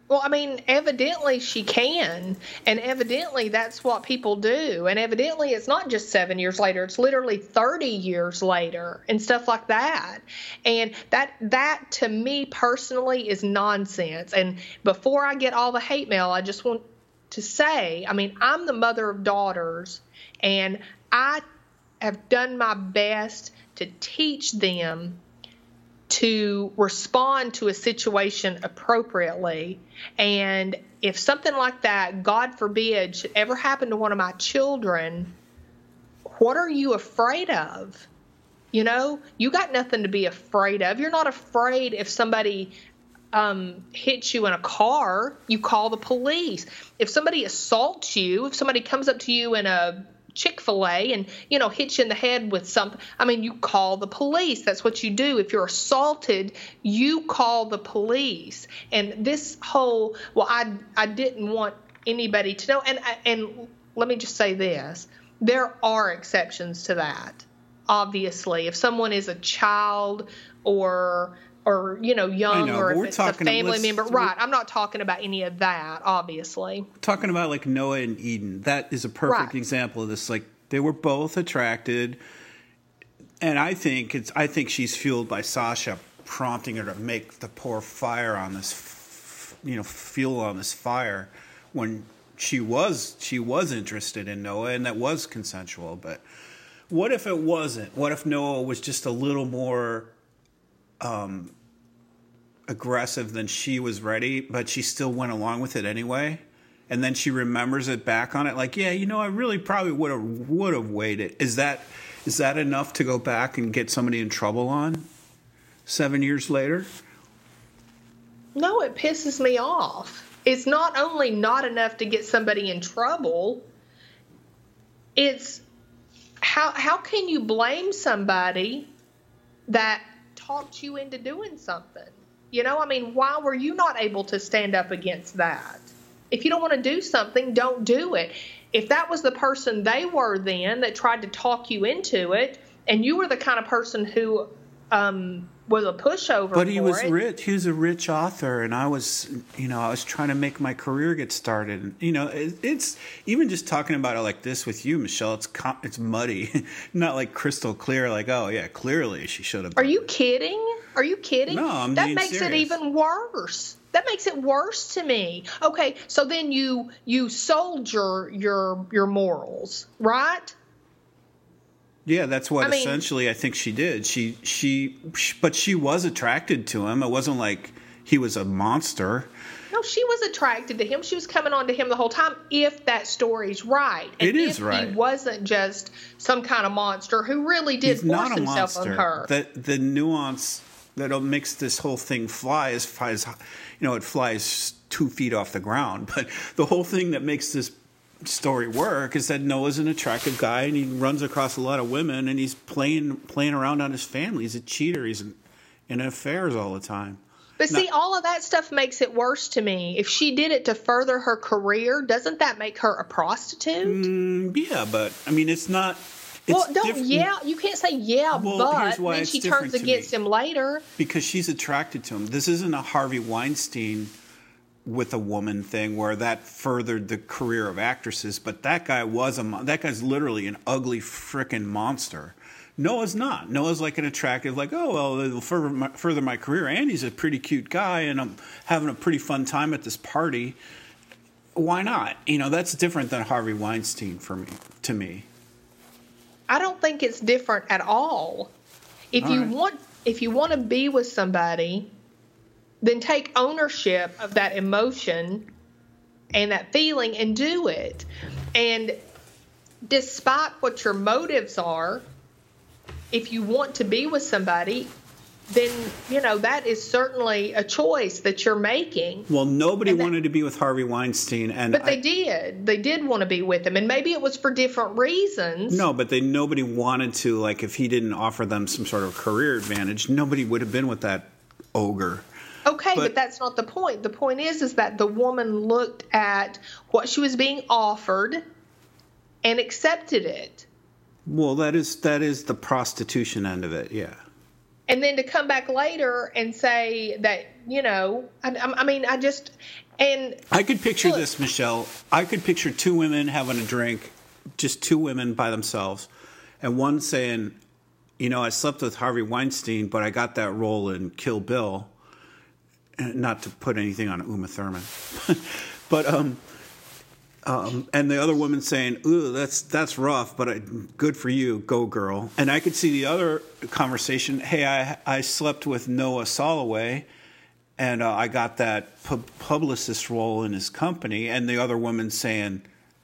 Well, I mean, evidently she can, and evidently that's what people do, and evidently it's not just seven years later; it's literally thirty years later, and stuff like that. And that that to me personally is nonsense. And before I get all the hate mail, I just want to say, I mean, I'm the mother of daughters, and I have done my best to teach them to respond to a situation appropriately. And if something like that, God forbid, should ever happen to one of my children, what are you afraid of? You know, you got nothing to be afraid of. You're not afraid if somebody um, hits you in a car, you call the police. If somebody assaults you, if somebody comes up to you in a Chick fil A and, you know, hit you in the head with something. I mean, you call the police. That's what you do. If you're assaulted, you call the police. And this whole, well, I, I didn't want anybody to know. And, and let me just say this there are exceptions to that, obviously. If someone is a child or, or you know young know, or if it's a family member right i'm not talking about any of that obviously talking about like Noah and Eden. That is a perfect Right. example of this. Like they were both attracted, and I think it's. I think she's fueled by Sasha prompting her to make the pour fire on this, you know, fuel on this fire when she was she was interested in Noah and that was consensual. But what if it wasn't? What if Noah was just a little more um, aggressive than she was ready, but she still went along with it anyway. And then she remembers it back on it, like, yeah, you know, I really probably would have would have waited. Is that is that enough to go back and get somebody in trouble on seven years later? No, it pisses me off. It's not only not enough to get somebody in trouble, it's how how can you blame somebody that talked you into doing something? You know, I mean, why were you not able to stand up against that? If you don't want to do something, don't do it. If that was the person they were then that tried to talk you into it, and you were the kind of person who um, was a pushover, But he was it, rich. He was a rich author, and I was, you know, I was trying to make my career get started. And, you know, it, it's even just talking about it like this with you, Michelle. It's it's muddy, not like crystal clear. Like, oh yeah, clearly she should have. Are you kidding? Are you kidding? No, I'm that makes it even worse. That makes it worse to me. Okay, so then you you sold your your your morals, right? Yeah, that's what I mean- essentially I think she did. She, she she but she was attracted to him. It wasn't like he was a monster. No, she was attracted to him. She was coming on to him the whole time. If that story's right, and It is if right. He wasn't just some kind of monster who really did He's force not a himself monster. on her. The the nuance that makes this whole thing fly is flies, you know, it flies two feet off the ground. But the whole thing that makes this story work is that Noah's an attractive guy and he runs across a lot of women and he's playing playing around on his family. He's a cheater. He's in, in affairs all the time. But see, all of that stuff makes it worse to me. If she did it to further her career, doesn't that make her a prostitute? Mm, yeah, but I mean, it's not. It's well, don't different yeah. You can't say yeah, Well, but then she turns to me. against him later. because she's attracted to him. This isn't a Harvey Weinstein with a woman thing where that furthered the career of actresses, but that guy was a mon- that guy's literally an ugly frickin' monster. Noah's not. Noah's like an attractive, like, oh, well, it'll further my, further my career. And he's a pretty cute guy, and I'm having a pretty fun time at this party. Why not? You know, that's different than Harvey Weinstein for me. To me, I don't think it's different at all. If All you right. want if you want to be with somebody, then take ownership of that emotion and that feeling and do it. And despite what your motives are, if you want to be with somebody, then you know that is certainly a choice that you're making. Well, nobody that- wanted to be with Harvey Weinstein, and But they did. They did want to be with him, and maybe it was for different reasons. no, but they nobody wanted to like if he didn't offer them some sort of career advantage, nobody would have been with that ogre. Okay, but, But- that's not the point. The point is, is that the woman looked at what she was being offered and accepted it, Well, that is that is the prostitution end of it. Yeah. and then to come back later and say that you know, I, I mean, I just and I could picture Look. this, Michelle. I could picture two women having a drink, just two women by themselves, and one saying, "You know, I slept with Harvey Weinstein, but I got that role in Kill Bill." Not to put anything on Uma Thurman, but um, um, and the other woman saying, "Ooh, that's that's rough, but I, good for you, go girl." And I could see the other conversation. Hey, I I slept with Noah Solloway and uh, I got that pub- publicist role in his company, and the other woman saying,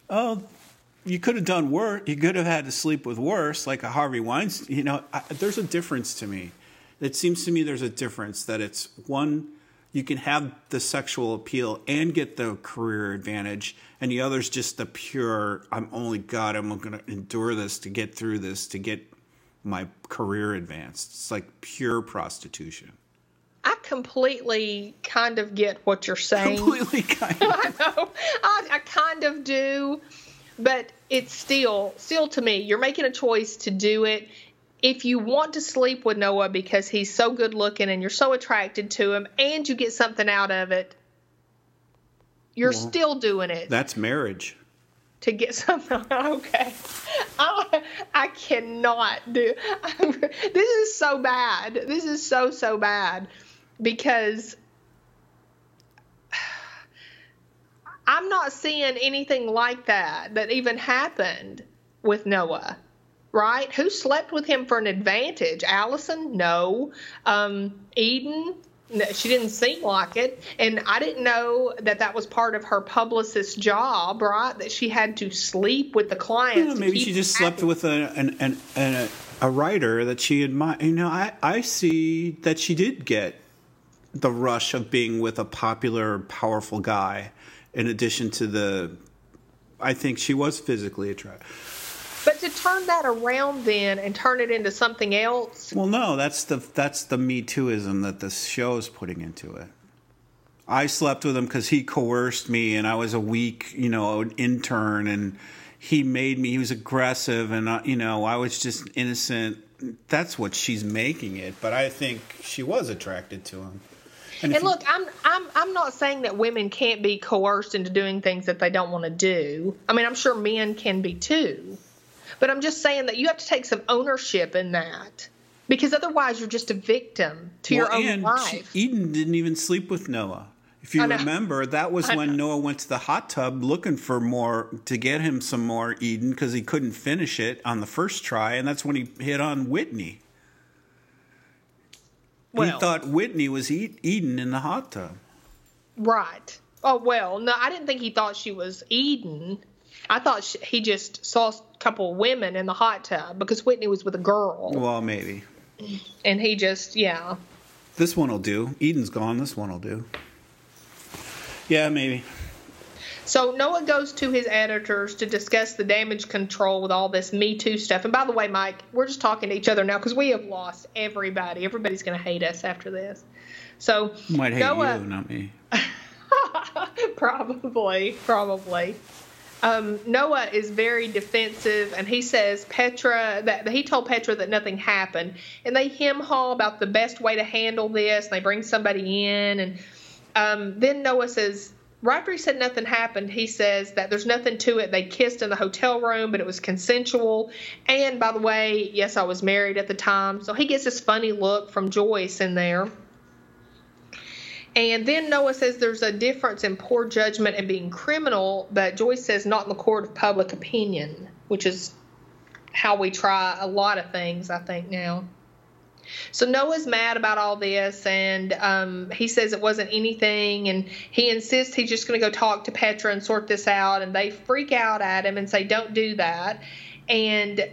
"Oh, you could have done worse. You could have had to sleep with worse, like a Harvey Weinstein." You know, I, there's a difference to me. It seems to me there's a difference that it's one you can have the sexual appeal and get the career advantage, and the other's just the pure. I'm only God. I'm going to endure this to get through this to get my career advanced. It's like pure prostitution. I completely kind of get what you're saying. Completely kind of. I know. I, I kind of do, but it's still, still to me, you're making a choice to do it. If you want to sleep with Noah because he's so good looking and you're so attracted to him and you get something out of it, you're Well, still doing it That's marriage. to get something. Okay. I, I cannot do. this is so bad. This is so, so bad because I'm not seeing anything like that that even happened with Noah. Right? Who slept with him for an advantage? Allison? No. Um, Eden? No, she didn't seem like it. And I didn't know that that was part of her publicist job, right? That she had to sleep with the clients. Maybe she just happy. slept with a, an, an, an, a writer that she admired. You know, I, I see that she did get the rush of being with a popular, powerful guy, in addition to the. I think she was physically attracted. But to turn that around then and turn it into something else, Well, no, that's the that's the Me Tooism that this show is putting into it. I slept with him because he coerced me, and I was a weak, you know, intern, and he made me. He was aggressive, and uh, you know, I was just innocent. That's what she's making it, but I think she was attracted to him. And you- look, I'm I'm I'm not saying that women can't be coerced into doing things that they don't want to do. I mean, I'm sure men can be too. But I'm just saying that you have to take some ownership in that. Because otherwise you're just a victim to your own life. She, Eden didn't even sleep with Noah. If you remember, that was I when know. Noah went to the hot tub looking for more to get him some more Eden because he couldn't finish it on the first try, and that's when he hit on Whitney. Well- he thought Whitney was Eden in the hot tub. Right. Oh well, no, I didn't think he thought she was Eden. I thought she, he just saw a couple of women in the hot tub because Whitney was with a girl, Well, maybe and he just yeah. this one will do. Eden's gone. This one will do. Yeah, maybe. So Noah goes to his editors to discuss the damage control with all this Me Too stuff. And by the way, Mike, we're just talking to each other now because we have lost everybody. Everybody's going to hate us after this. So Might hate Noah, you, not me. probably, probably. Um, Noah is very defensive, and he says Petra that he told Petra that nothing happened, and they hem haw about the best way to handle this. And they bring somebody in, and um, then Noah says, he said nothing happened, he says that there's nothing to it. They kissed in the hotel room, but it was consensual. And by the way, yes, I was married at the time, so he gets this funny look from Joyce in there. And then Noah says there's a difference in poor judgment and being criminal, but Joyce says not in the court of public opinion, which is how we try a lot of things, I think, now. So Noah's mad about all this, and um, he says it wasn't anything, and he insists he's just going to go talk to Petra and sort this out, and they freak out at him and say, "Don't do that." And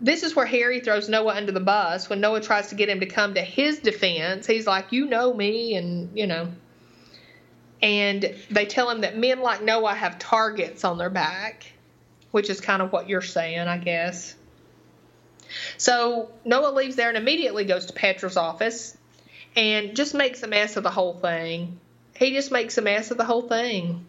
this is where Harry throws Noah under the bus when Noah tries to get him to come to his defense. He's like, You know me, and, you know. And they tell him that men like Noah have targets on their back, which is kind of what you're saying, I guess. So Noah leaves there and immediately goes to Petra's office and just makes a mess of the whole thing. He just makes a mess of the whole thing.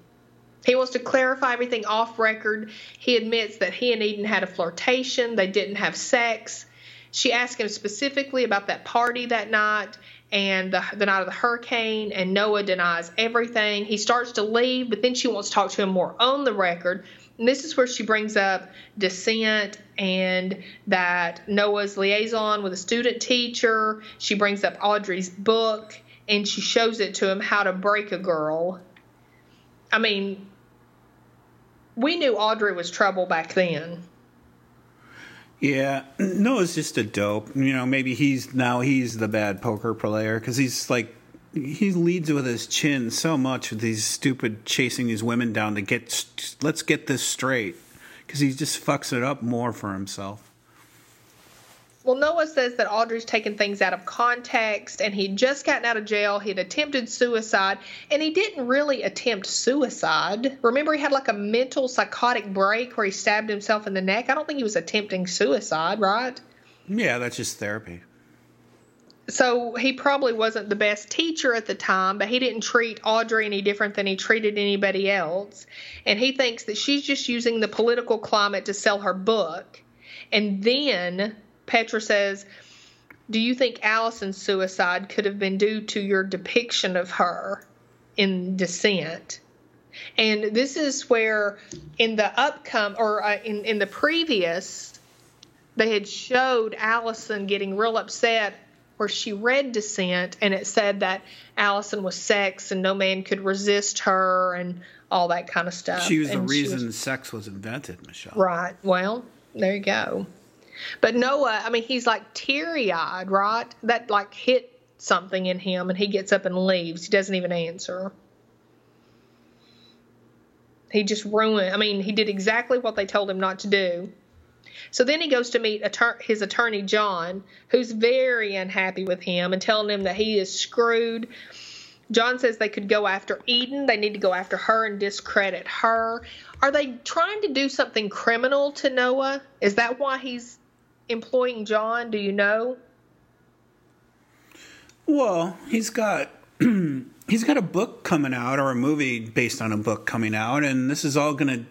He wants to clarify everything off record. He admits that he and Eden had a flirtation, they didn't have sex. She asked him specifically about that party that night and the, the night of the hurricane, and Noah denies everything. He starts to leave, but then she wants to talk to him more on the record. And this is where she brings up Descent and that Noah's liaison with a student teacher. She brings up Audrey's book and she shows it to him how to break a girl. I mean, we knew Audrey was trouble back then. Yeah, Noah's just a dope. You know, maybe he's now he's the bad poker player because he's like he leads with his chin so much with these stupid chasing these women down to get let's get this straight because he just fucks it up more for himself. Well, Noah says that Audrey's taken things out of context and he'd just gotten out of jail. He'd attempted suicide and he didn't really attempt suicide. Remember, he had like a mental psychotic break where he stabbed himself in the neck? I don't think he was attempting suicide, right? Yeah, that's just therapy. So he probably wasn't the best teacher at the time, but he didn't treat Audrey any different than he treated anybody else. And he thinks that she's just using the political climate to sell her book. And then Petra says, Do you think Allison's suicide could have been due to your depiction of her in Descent? And this is where, in the upcome or uh, in in the previous, they had showed Allison getting real upset where she read Descent and it said that Allison was sex and no man could resist her and all that kind of stuff. She was and the reason was, sex was invented, Michelle. Right. Well, there you go. But Noah, I mean, he's like teary eyed, right? That like hit something in him and he gets up and leaves. He doesn't even answer. He just ruined, I mean, he did exactly what they told him not to do. So then he goes to meet his attorney, John, who's very unhappy with him and telling him that he is screwed. John says they could go after Eden. They need to go after her and discredit her. Are they trying to do something criminal to Noah? Is that why he's employing John? Do you know? Well, he's got he's got a book coming out or a movie based on a book coming out, and this is all to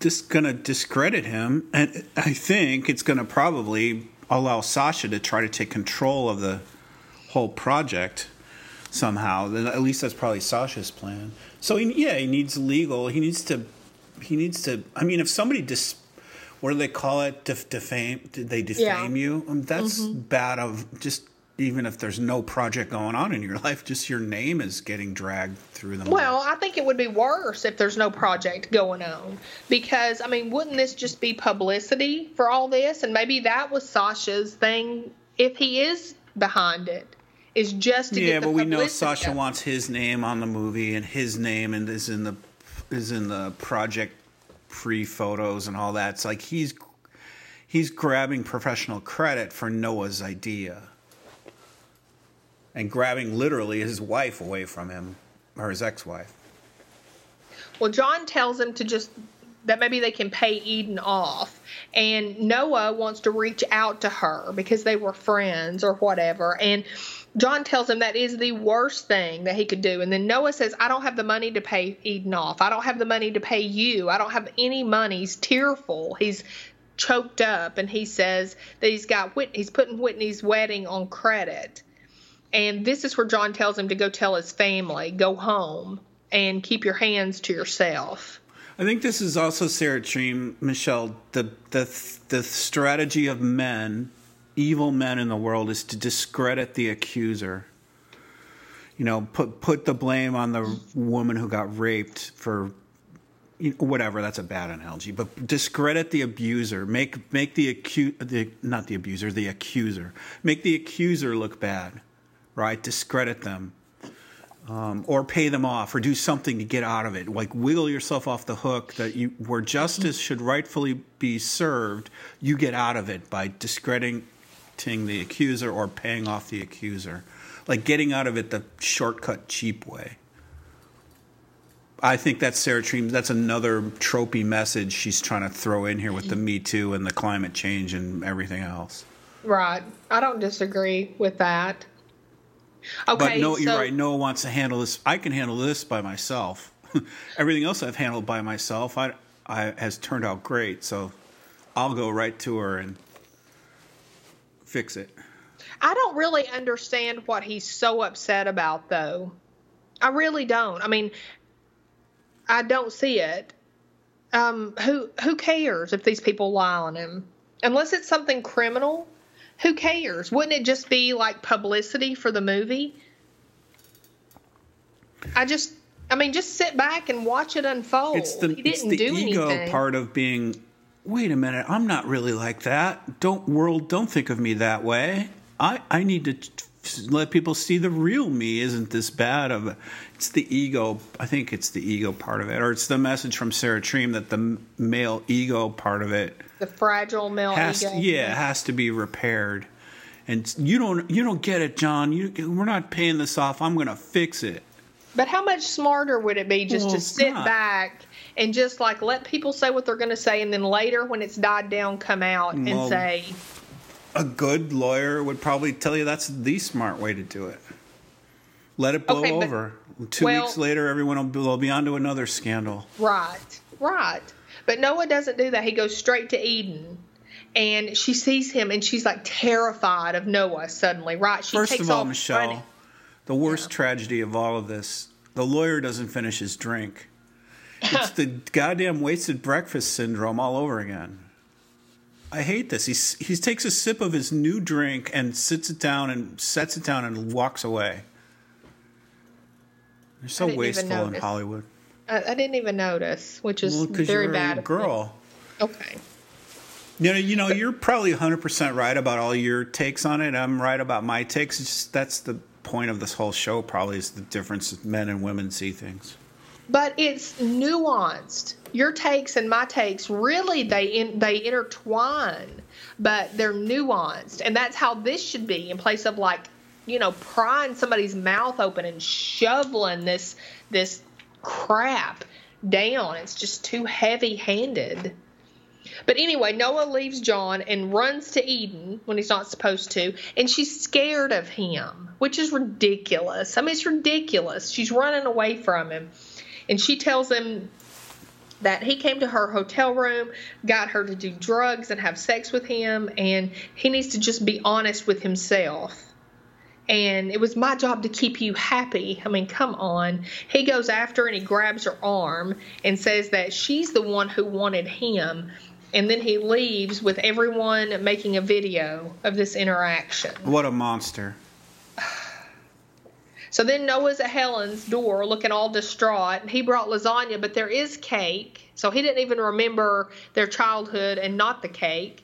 just to discredit him. And I think it's to probably allow Sasha to try to take control of the whole project somehow. At least that's probably Sasha's plan. So he, yeah, he needs legal. He needs to. He needs to. I mean, if somebody dis what do they call it? Def- defame? Did they defame yeah. you? Um, that's mm-hmm. bad. Of just even if there's no project going on in your life, just your name is getting dragged through them. Well, I think it would be worse if there's no project going on because I mean, wouldn't this just be publicity for all this? And maybe that was Sasha's thing. If he is behind it, is just to yeah, but we know Sasha wants his name on the movie and his name and is in the is in the project pre photos and all that. It's like he's he's grabbing professional credit for Noah's idea and grabbing literally his wife away from him or his ex-wife. Well, John tells him to just that maybe they can pay Eden off. And Noah wants to reach out to her because they were friends or whatever. And John tells him that is the worst thing that he could do. And then Noah says, I don't have the money to pay Eden off. I don't have the money to pay you. I don't have any money. He's tearful. He's choked up. And he says that he's got Whit- he's putting Whitney's wedding on credit. And this is where John tells him to go tell his family, go home and keep your hands to yourself. I think this is also Sarah Treem, Michelle, the the the strategy of men evil men in the world is to discredit the accuser. You know, put put the blame on the woman who got raped for you know, whatever. That's a bad analogy, but discredit the abuser. Make make the acu- the not the abuser, the accuser. Make the accuser look bad, right? Discredit them. um, or pay them off, or do something to get out of it. Like wiggle yourself off the hook that you, where justice should rightfully be served, you get out of it by discrediting the accuser or paying off the accuser, like getting out of it the shortcut, cheap way. I think that's Sarah Treem. That's another tropey message she's trying to throw in here with the Me Too and the climate change and everything else. Right. I don't disagree with that. Okay. But no, so, you're right. Noah wants to handle this. I can handle this by myself. Everything else I've handled by myself, I, I has turned out great. So I'll go right to her and fix it. I don't really understand what he's so upset about, though. I really don't. I mean, I don't see it. Um, who who cares if these people lie on him? Unless it's something criminal, who cares? Wouldn't it just be like publicity for the movie? I just, I mean, just sit back and watch it unfold. It's the, he didn't it's the do ego anything. part of being. Wait a minute, I'm not really like that. Don't world, don't think of me that way. I I need to t- let people see the real me isn't this bad of a, it's the ego i think it's the ego part of it or it's the message from sarah treem that the male ego part of it the fragile male has ego. yeah has to be repaired and you don't you don't get it john you we're not paying this off i'm going to fix it But how much smarter would it be just Well, to sit not. back and just like let people say what they're going to say, and then later when it's died down, come out and Well, say, a good lawyer would probably tell you that's the smart way to do it let it blow Okay, but- over two well- weeks later everyone will be, on to another scandal Right, right. But Noah doesn't do that. He goes straight to Eden. And she sees him and she's like terrified of Noah suddenly, right? She First of all, Michelle, running. the worst tragedy of all of this, the lawyer doesn't finish his drink. It's the goddamn wasted breakfast syndrome all over again. I hate this. He he takes a sip of his new drink and sits it down and sets it down and walks away. They're so wasteful in. Hollywood. I, I didn't even notice, which is Well, very you're bad. girl. Okay. You know, you know, you're probably 100% right about all your takes on it. I'm right about my takes. It's just, that's the point of this whole show, probably, is the difference men and women see things. But it's nuanced. Your takes and my takes really they in, they intertwine, but they're nuanced, and that's how this should be. In place of like, you know, prying somebody's mouth open and shoveling this this crap down. It's just too heavy-handed. But anyway, Noah leaves John and runs to Eden when he's not supposed to, and she's scared of him, which is ridiculous. I mean, it's ridiculous. She's running away from him, and she tells him that he came to her hotel room, got her to do drugs and have sex with him, and he needs to just be honest with himself. And it was my job to keep you happy. I mean, come on. He goes after and he grabs her arm and says that she's the one who wanted him. And then he leaves with everyone making a video of this interaction. What a monster. So then Noah's at Helen's door looking all distraught. and He brought lasagna, but there is cake. So he didn't even remember their childhood and not the cake.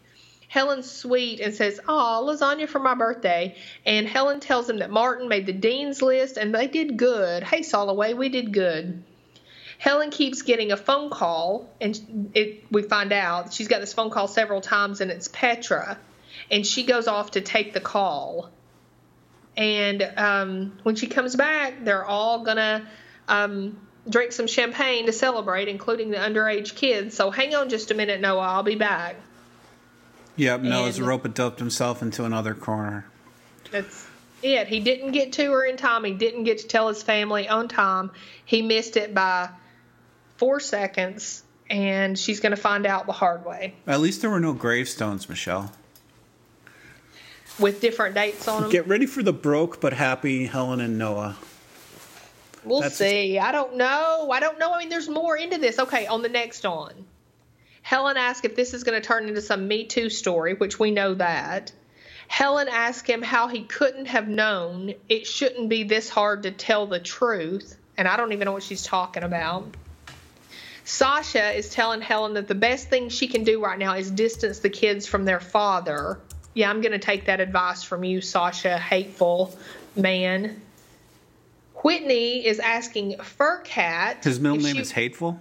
Helen's sweet and says, Aw, lasagna for my birthday. And Helen tells him that Martin made the dean's list and they did good. Hey, Solloway, we did good. Helen keeps getting a phone call, and it, we find out she's got this phone call several times, and it's Petra. And she goes off to take the call. And um, when she comes back, they're all gonna um, drink some champagne to celebrate, including the underage kids. So hang on just a minute, Noah. I'll be back. Yep, Noah's rope doped himself into another corner. That's it. He didn't get to her in time. He didn't get to tell his family on time. He missed it by four seconds, and she's going to find out the hard way At least there were no gravestones, Michelle. With different dates on them. Get ready for the broke but happy Helen and Noah. We'll That's- see. I don't know. I don't know. I mean, there's more into this. Okay, on the next on. Helen asked if this is going to turn into some Me Too story, which we know that. Helen asked him how he couldn't have known it shouldn't be this hard to tell the truth. And I don't even know what she's talking about. Sasha is telling Helen that the best thing she can do right now is distance the kids from their father. Yeah, I'm going to take that advice from you, Sasha, hateful man. Whitney is asking Furkat. His middle name she- is Hateful.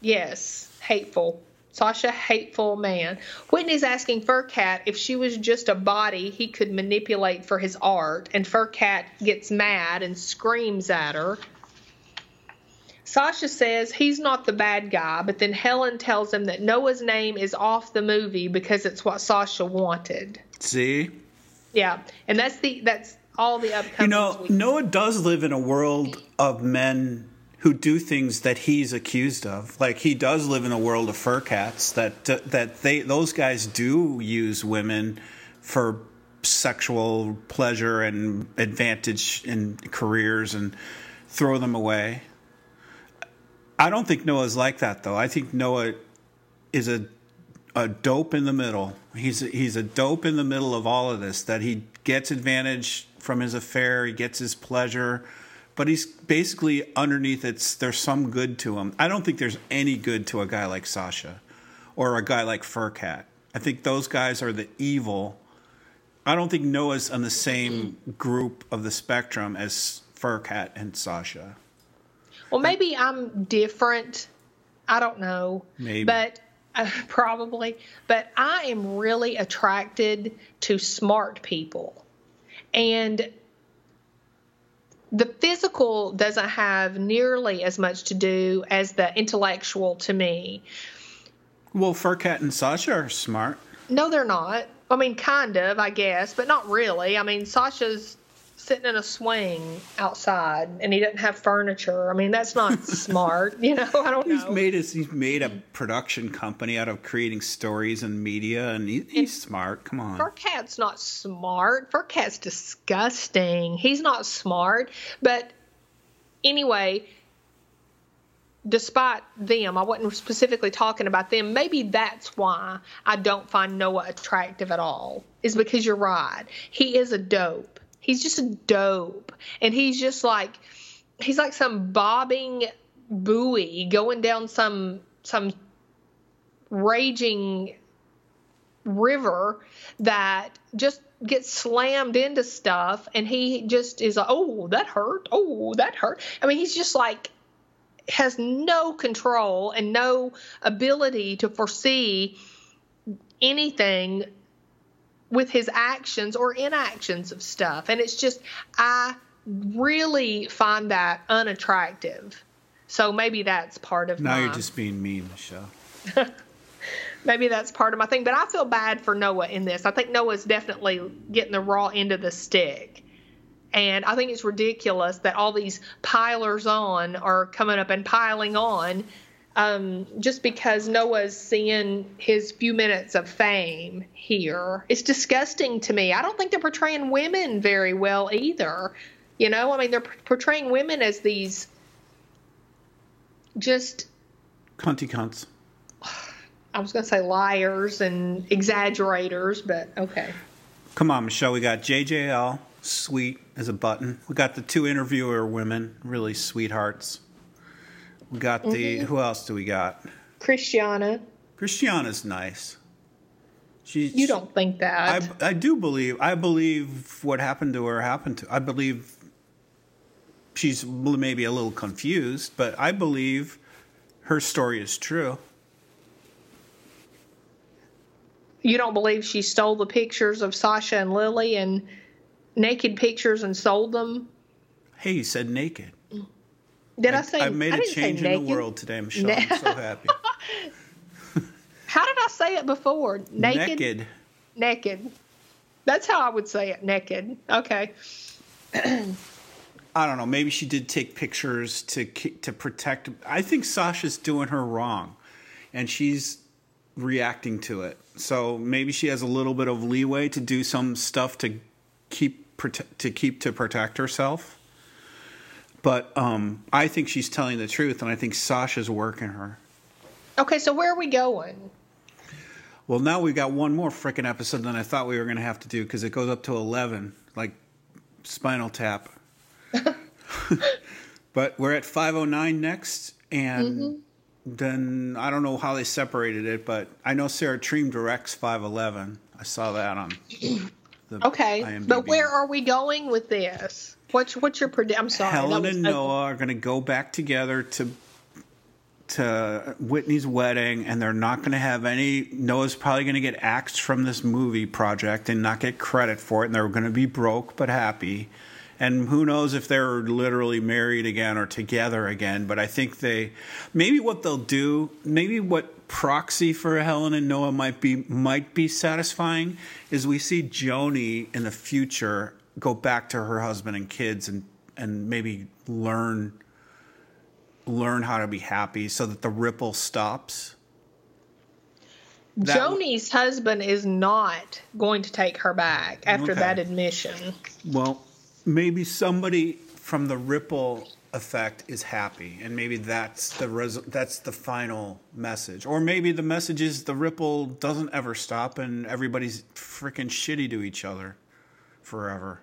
Yes, hateful. Sasha, hateful man. Whitney's asking Furkat if she was just a body he could manipulate for his art, and Furkat gets mad and screams at her. Sasha says he's not the bad guy, but then Helen tells him that Noah's name is off the movie because it's what Sasha wanted. See, Yeah, and that's the that's all the upcoming. you know, Noah does live in a world of men who do things that he's accused of. Like he does live in a world of Furkats that that they those guys do use women for sexual pleasure and advantage in careers and throw them away. I don't think Noah's like that though. I think Noah is a a dope in the middle. He's he's a dope in the middle of all of this. That he gets advantage from his affair, he gets his pleasure, but he's basically underneath. It's there's some good to him. I don't think there's any good to a guy like Sasha, or a guy like Furkat. I think those guys are the evil. I don't think Noah's on the same group of the spectrum as Furkat and Sasha. Well, maybe I'm different. I don't know. Maybe. But uh, probably. But I am really attracted to smart people. And the physical doesn't have nearly as much to do as the intellectual to me. Well, Furkat and Sasha are smart. No, they're not. I mean, kind of, I guess, but not really. I mean, Sasha's sitting in a swing outside and he doesn't have furniture. I mean, that's not smart. You know, I don't He's know. made his, he's made a production company out of creating stories and media, and he, he's smart. Come on. Furkat's not smart. Furkat's disgusting. He's not smart. But anyway, despite them, I wasn't specifically talking about them. Maybe that's why I don't find Noah attractive at all, is because you're right. He is a dope. He's just a dope. And he's just like, he's like some bobbing buoy going down some, some raging river that just gets slammed into stuff. And he just is like oh that hurt. Oh that hurt. I mean he's just like has no control and no ability to foresee anything with his actions or inactions of stuff and it's just i really find that unattractive so maybe that's part of Now my you're just being mean, Michelle. maybe that's part of my thing. But I feel bad for Noah in this. I think Noah's definitely getting the raw end of the stick. And I think it's ridiculous that all these pilers on are coming up and piling on um, just because Noah's seeing his few minutes of fame here. It's disgusting to me. I don't think they're portraying women very well either. You know, I mean, they're portraying women as these just Cunty cunts. I was going to say liars and exaggerators, but okay. Come on, Michelle. We got JJL, sweet as a button. We got the two interviewer women, really sweethearts. We got the, Mm-hmm. who else do we got? Christiana, Christiana's nice. She, you don't think that. I, I do believe. I believe what happened to her happened to. I believe she's maybe a little confused, but I believe her story is true. you don't believe she stole the pictures of Sasha and Lily and naked pictures and sold them? Hey, you said naked. Did I, say I made a didn't say change in the naked. world today, Michelle. I'm so happy. How did I say it before? Naked? naked. Naked. That's how I would say it. Naked. Okay. I don't know. Maybe she did take pictures to to protect. I think Sasha's doing her wrong, and she's reacting to it. So maybe she has a little bit of leeway to do some stuff to keep to keep to protect herself. But um, I think she's telling the truth, and I think Sasha's working her. Okay, so where are we going? Well, now we've got one more freaking episode than I thought we were going to have to do because it goes up to eleven, like Spinal Tap. but we're at five oh nine next, and then I don't know how they separated it, but I know Sarah Treem directs five eleven. I saw that on the Okay, IMDb. but where are we going with this? What's what's your prediction? I'm sorry. Helen was- and Noah are going to go back together to to Whitney's wedding, and they're not going to have any. Noah's probably going to get axed from this movie project and not get credit for it, and they're going to be broke but happy. And who knows if they're literally married again or together again? But I think they maybe what they'll do, maybe what proxy for Helen and Noah might be might be satisfying is we see Joni in the future go back to her husband and kids and and maybe learn learn how to be happy so that the ripple stops. That- Joni's husband is not going to take her back after Okay. that admission. Well, maybe somebody from the ripple effect is happy, and maybe that's the res- that's the final message, or maybe the message is the ripple doesn't ever stop, and everybody's freaking shitty to each other forever.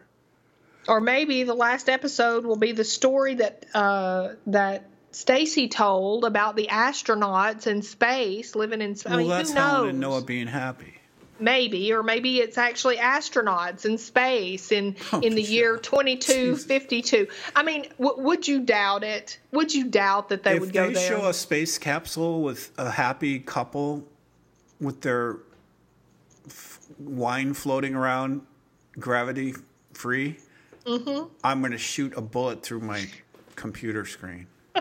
Or maybe the last episode will be the story that uh, that Stacy told about the astronauts in space living in space. I well, mean, that's who knows? Helen and Noah being happy. maybe, or maybe it's actually astronauts in space in Oh, in the sure. year 2252. I mean, w- would you doubt it? Would you doubt that they if would go they there? show a space capsule with a happy couple with their f- wine floating around gravity free Mm-hmm. i'm going to shoot a bullet through my computer screen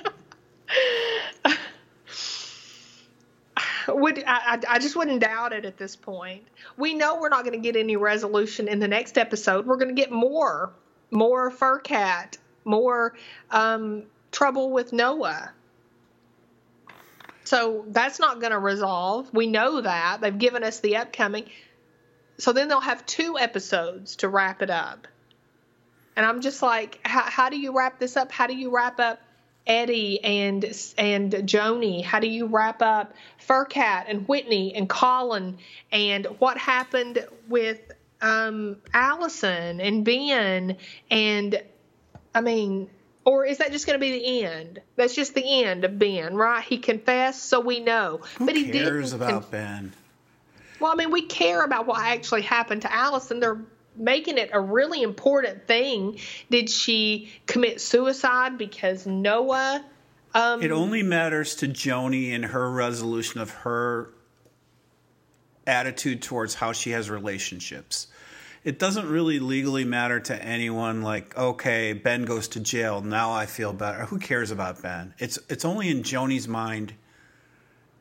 would I, I just wouldn't doubt it at this point. We know we're not going to get any resolution in the next episode. We're going to get more, more Furkat, more um, trouble with Noah. So that's not going to resolve. We know that they've given us the upcoming. So then they'll have two episodes to wrap it up. And I'm just like, how, how do you wrap this up? How do you wrap up Eddie and and Joni? How do you wrap up Furkat and Whitney and Colin and what happened with um, Allison and Ben and I mean, or is that just going to be the end? That's just the end of Ben, right? He confessed, so we know. who but he cares didn't about ben well, I mean, we care about what actually happened to Allison. They're making it a really important thing. Did she commit suicide because Noah? Um, it only matters to joni and her resolution of her attitude towards how she has relationships it doesn't really legally matter to anyone like okay ben goes to jail now i feel better who cares about ben it's it's only in joni's mind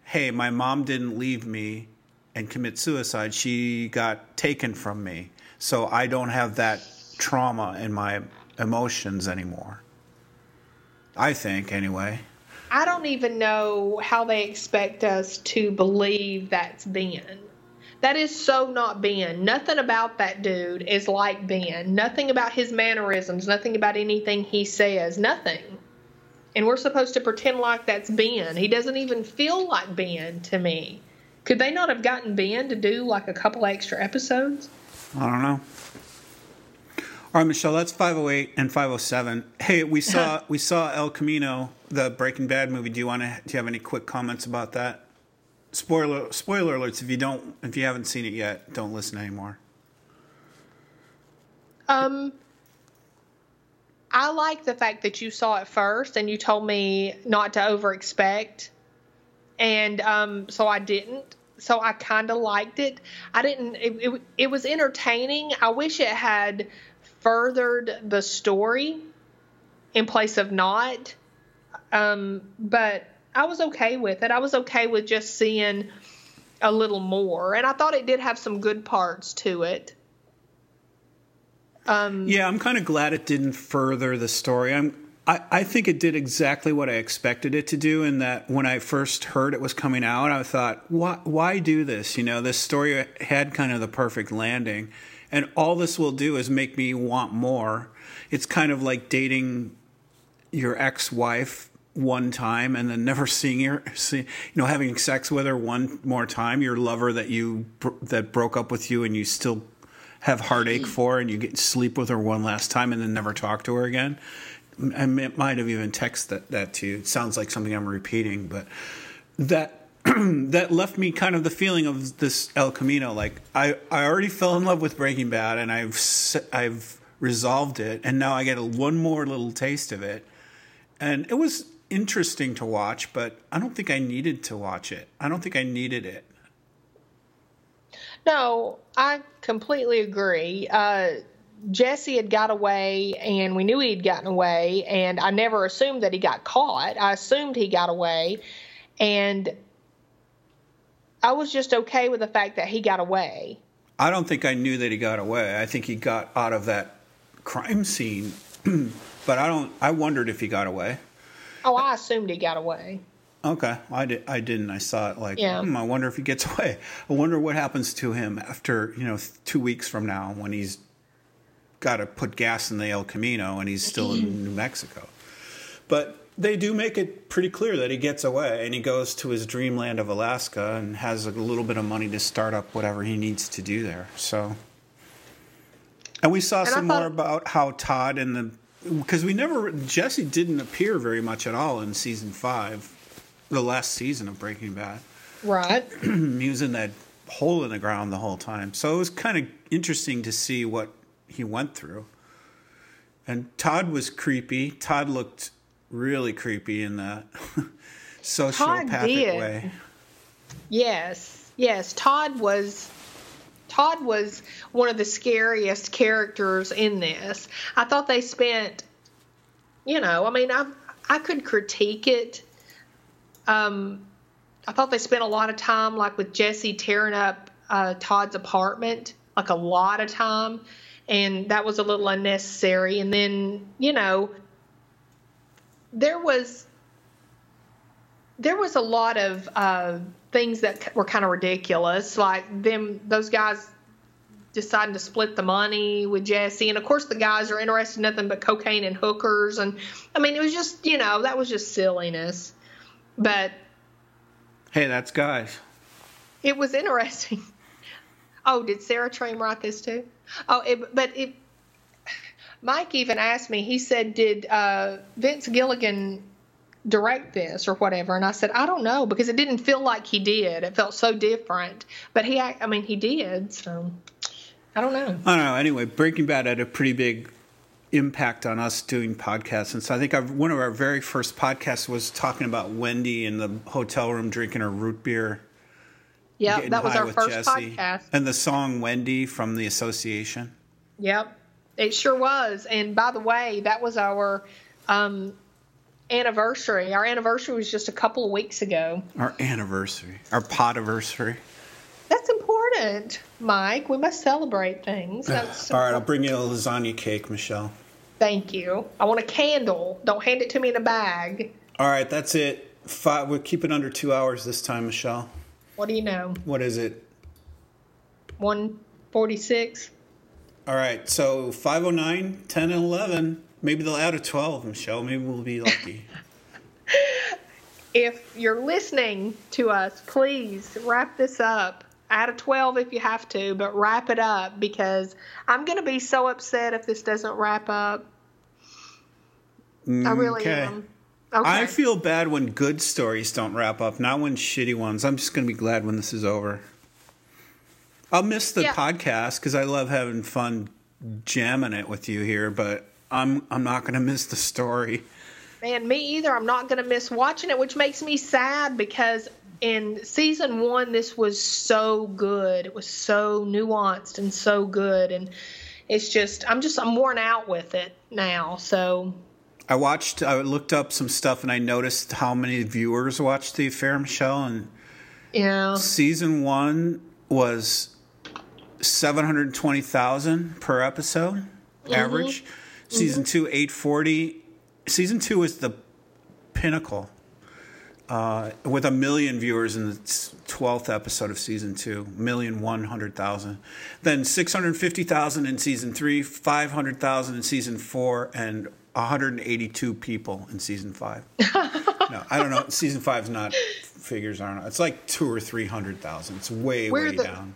hey my mom didn't leave me and commit suicide she got taken from me so i don't have that trauma in my emotions anymore i think anyway I don't even know how they expect us to believe that's Ben. That is so not Ben. Nothing about that dude is like Ben. Nothing about his mannerisms, nothing about anything he says, nothing. And we're supposed to pretend like that's Ben. He doesn't even feel like Ben to me. Could they not have gotten Ben to do like a couple extra episodes? I don't know. All right, Michelle, that's 508 and 507. Hey, we saw we saw El Camino, the Breaking Bad movie. Do you want to do you have any quick comments about that? Spoiler spoiler alerts if you don't if you haven't seen it yet, don't listen anymore. Um, I like the fact that you saw it first and you told me not to over expect, and um, so I didn't. So I kind of liked it. I didn't. It, it, it was entertaining. I wish it had furthered the story in place of not. Um, but I was okay with it. I was okay with just seeing a little more, and I thought it did have some good parts to it. Um, Yeah, I'm kind of glad it didn't further the story. I'm I, I think it did exactly what I expected it to do. In that, when I first heard it was coming out, I thought, why why do this? You know, this story had kind of the perfect landing, and all this will do is make me want more. It's kind of like dating your ex-wife one time and then never seeing her see, you know having sex with her one more time your lover that you that broke up with you and you still have heartache for and you get sleep with her one last time and then never talk to her again i might have even texted that, that to you it sounds like something i'm repeating but that that left me kind of the feeling of this el camino like i i already fell in love with breaking bad and i've i've resolved it, and now I get a, one more little taste of it, and it was interesting to watch, but I don't think I needed to watch it. I don't think I needed it. No, I completely agree. Uh, Jesse had got away, and we knew he had gotten away, and I never assumed that he got caught. I assumed he got away, and I was just okay with the fact that he got away. I don't think I knew that he got away. I think he got out of that crime scene, but I don't. I wondered if he got away. Oh, I assumed he got away. Okay, I did. I didn't. I saw it like, Yeah. hmm, I wonder if he gets away. I wonder what happens to him after you know two weeks from now when he's got to put gas in the El Camino and he's still in mm-hmm. New Mexico. But they do make it pretty clear that he gets away and he goes to his dreamland of Alaska and has a little bit of money to start up whatever he needs to do there. So, and we saw I some thought- more about how Todd and the because we never Jesse didn't appear very much at all in season five, the last season of Breaking Bad. Right. he was in that hole in the ground the whole time. So it was kind of interesting to see what he went through. And Todd was creepy. Todd looked really creepy in that sociopathic way. Yes, yes. Todd was Todd was one of the scariest characters in this. I thought they spent, you know, I mean, I I could critique it. Um, I thought they spent a lot of time, like with Jesse tearing up uh, Todd's apartment, like a lot of time, and that was a little unnecessary. And then, you know, there was there was a lot of uh, things that were kind of ridiculous, like them those guys deciding to split the money with Jesse, and of course the guys are interested in nothing but cocaine and hookers, and I mean it was just you know that was just silliness, but Hey, that's guys. it was interesting. Oh, did Sarah Train write this too? Oh, it, but it. Mike even asked me. He said, "Did uh, Vince Gilligan direct this or whatever?" And I said, "I don't know because it didn't feel like he did. It felt so different." But he, I mean, he did. So I don't know. I don't know. Anyway, Breaking Bad had a pretty big impact on us doing podcasts, and so I think our, one of our very first podcasts was talking about Wendy in the hotel room drinking her root beer. Yeah, that was our first Jesse. podcast. And the song Wendy from the Association. Yep, it sure was. And by the way, that was our um, anniversary. Our anniversary was just a couple of weeks ago. Our anniversary. Our podiversary. That's important, Mike. We must celebrate things. That's All right, I'll bring you a lasagna cake, Michelle. Thank you. I want a candle. Don't hand it to me in a bag. All right, that's it. Five, we'll keep it under two hours this time, Michelle. What do you know? What is it? 146? All right, so 509, 10, and 11. Maybe they'll add a 12, Michelle. Maybe we'll be lucky. If you're listening to us, please wrap this up. Add a 12 if you have to, but wrap it up because I'm going to be so upset if this doesn't wrap up. I really mm, Okay. am. Okay. I feel bad when good stories don't wrap up, not when shitty ones. I'm just going to be glad when this is over. I'll miss the Yeah. podcast because I love having fun jamming it with you here, but I'm I'm not going to miss the story. Man, me either. I'm not going to miss watching it, which makes me sad because in season one, this was so good. It was so nuanced and so good. And it's just, I'm just, I'm worn out with it now. So, I watched, I looked up some stuff, and I noticed how many viewers watched the affair, Michelle, and yeah. season one was 720,000 per episode average. Season two, 840. Season two was the pinnacle uh, with a million viewers in the 12th episode of season two, million one hundred thousand. Then 650,000 in season three, 500,000 in season four, and 182 people in season five. no, I don't know. Season five's not, figures aren't, it's like two or 300,000. It's way, We're way the- down.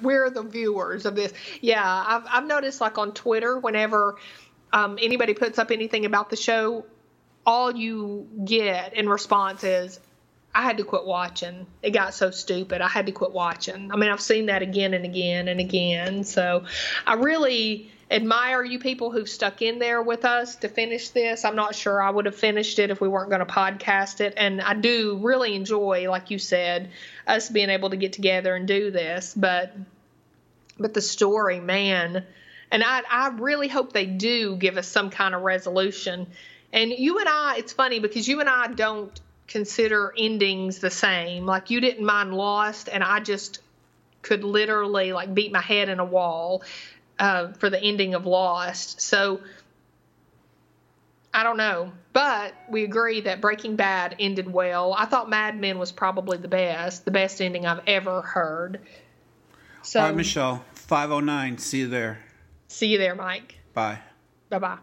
we're the viewers of this. Yeah, I've I've noticed like on Twitter, whenever um, anybody puts up anything about the show, all you get in response is, I had to quit watching. It got so stupid. I had to quit watching. I mean, I've seen that again and again and again. So I really admire you people who've stuck in there with us to finish this. I'm not sure I would have finished it if we weren't going to podcast it. And I do really enjoy, like you said, us being able to get together and do this. But but the story, man, and I I really hope they do give us some kind of resolution. And you and I, it's funny because you and I don't consider endings the same. Like you didn't mind Lost, and I just could literally like beat my head in a wall uh, for the ending of Lost. So I don't know, but we agree that Breaking Bad ended well. I thought Mad Men was probably the best, the best ending I've ever heard. So, All right, Michelle, 509. See you there. see you there, Mike. Bye. Bye bye.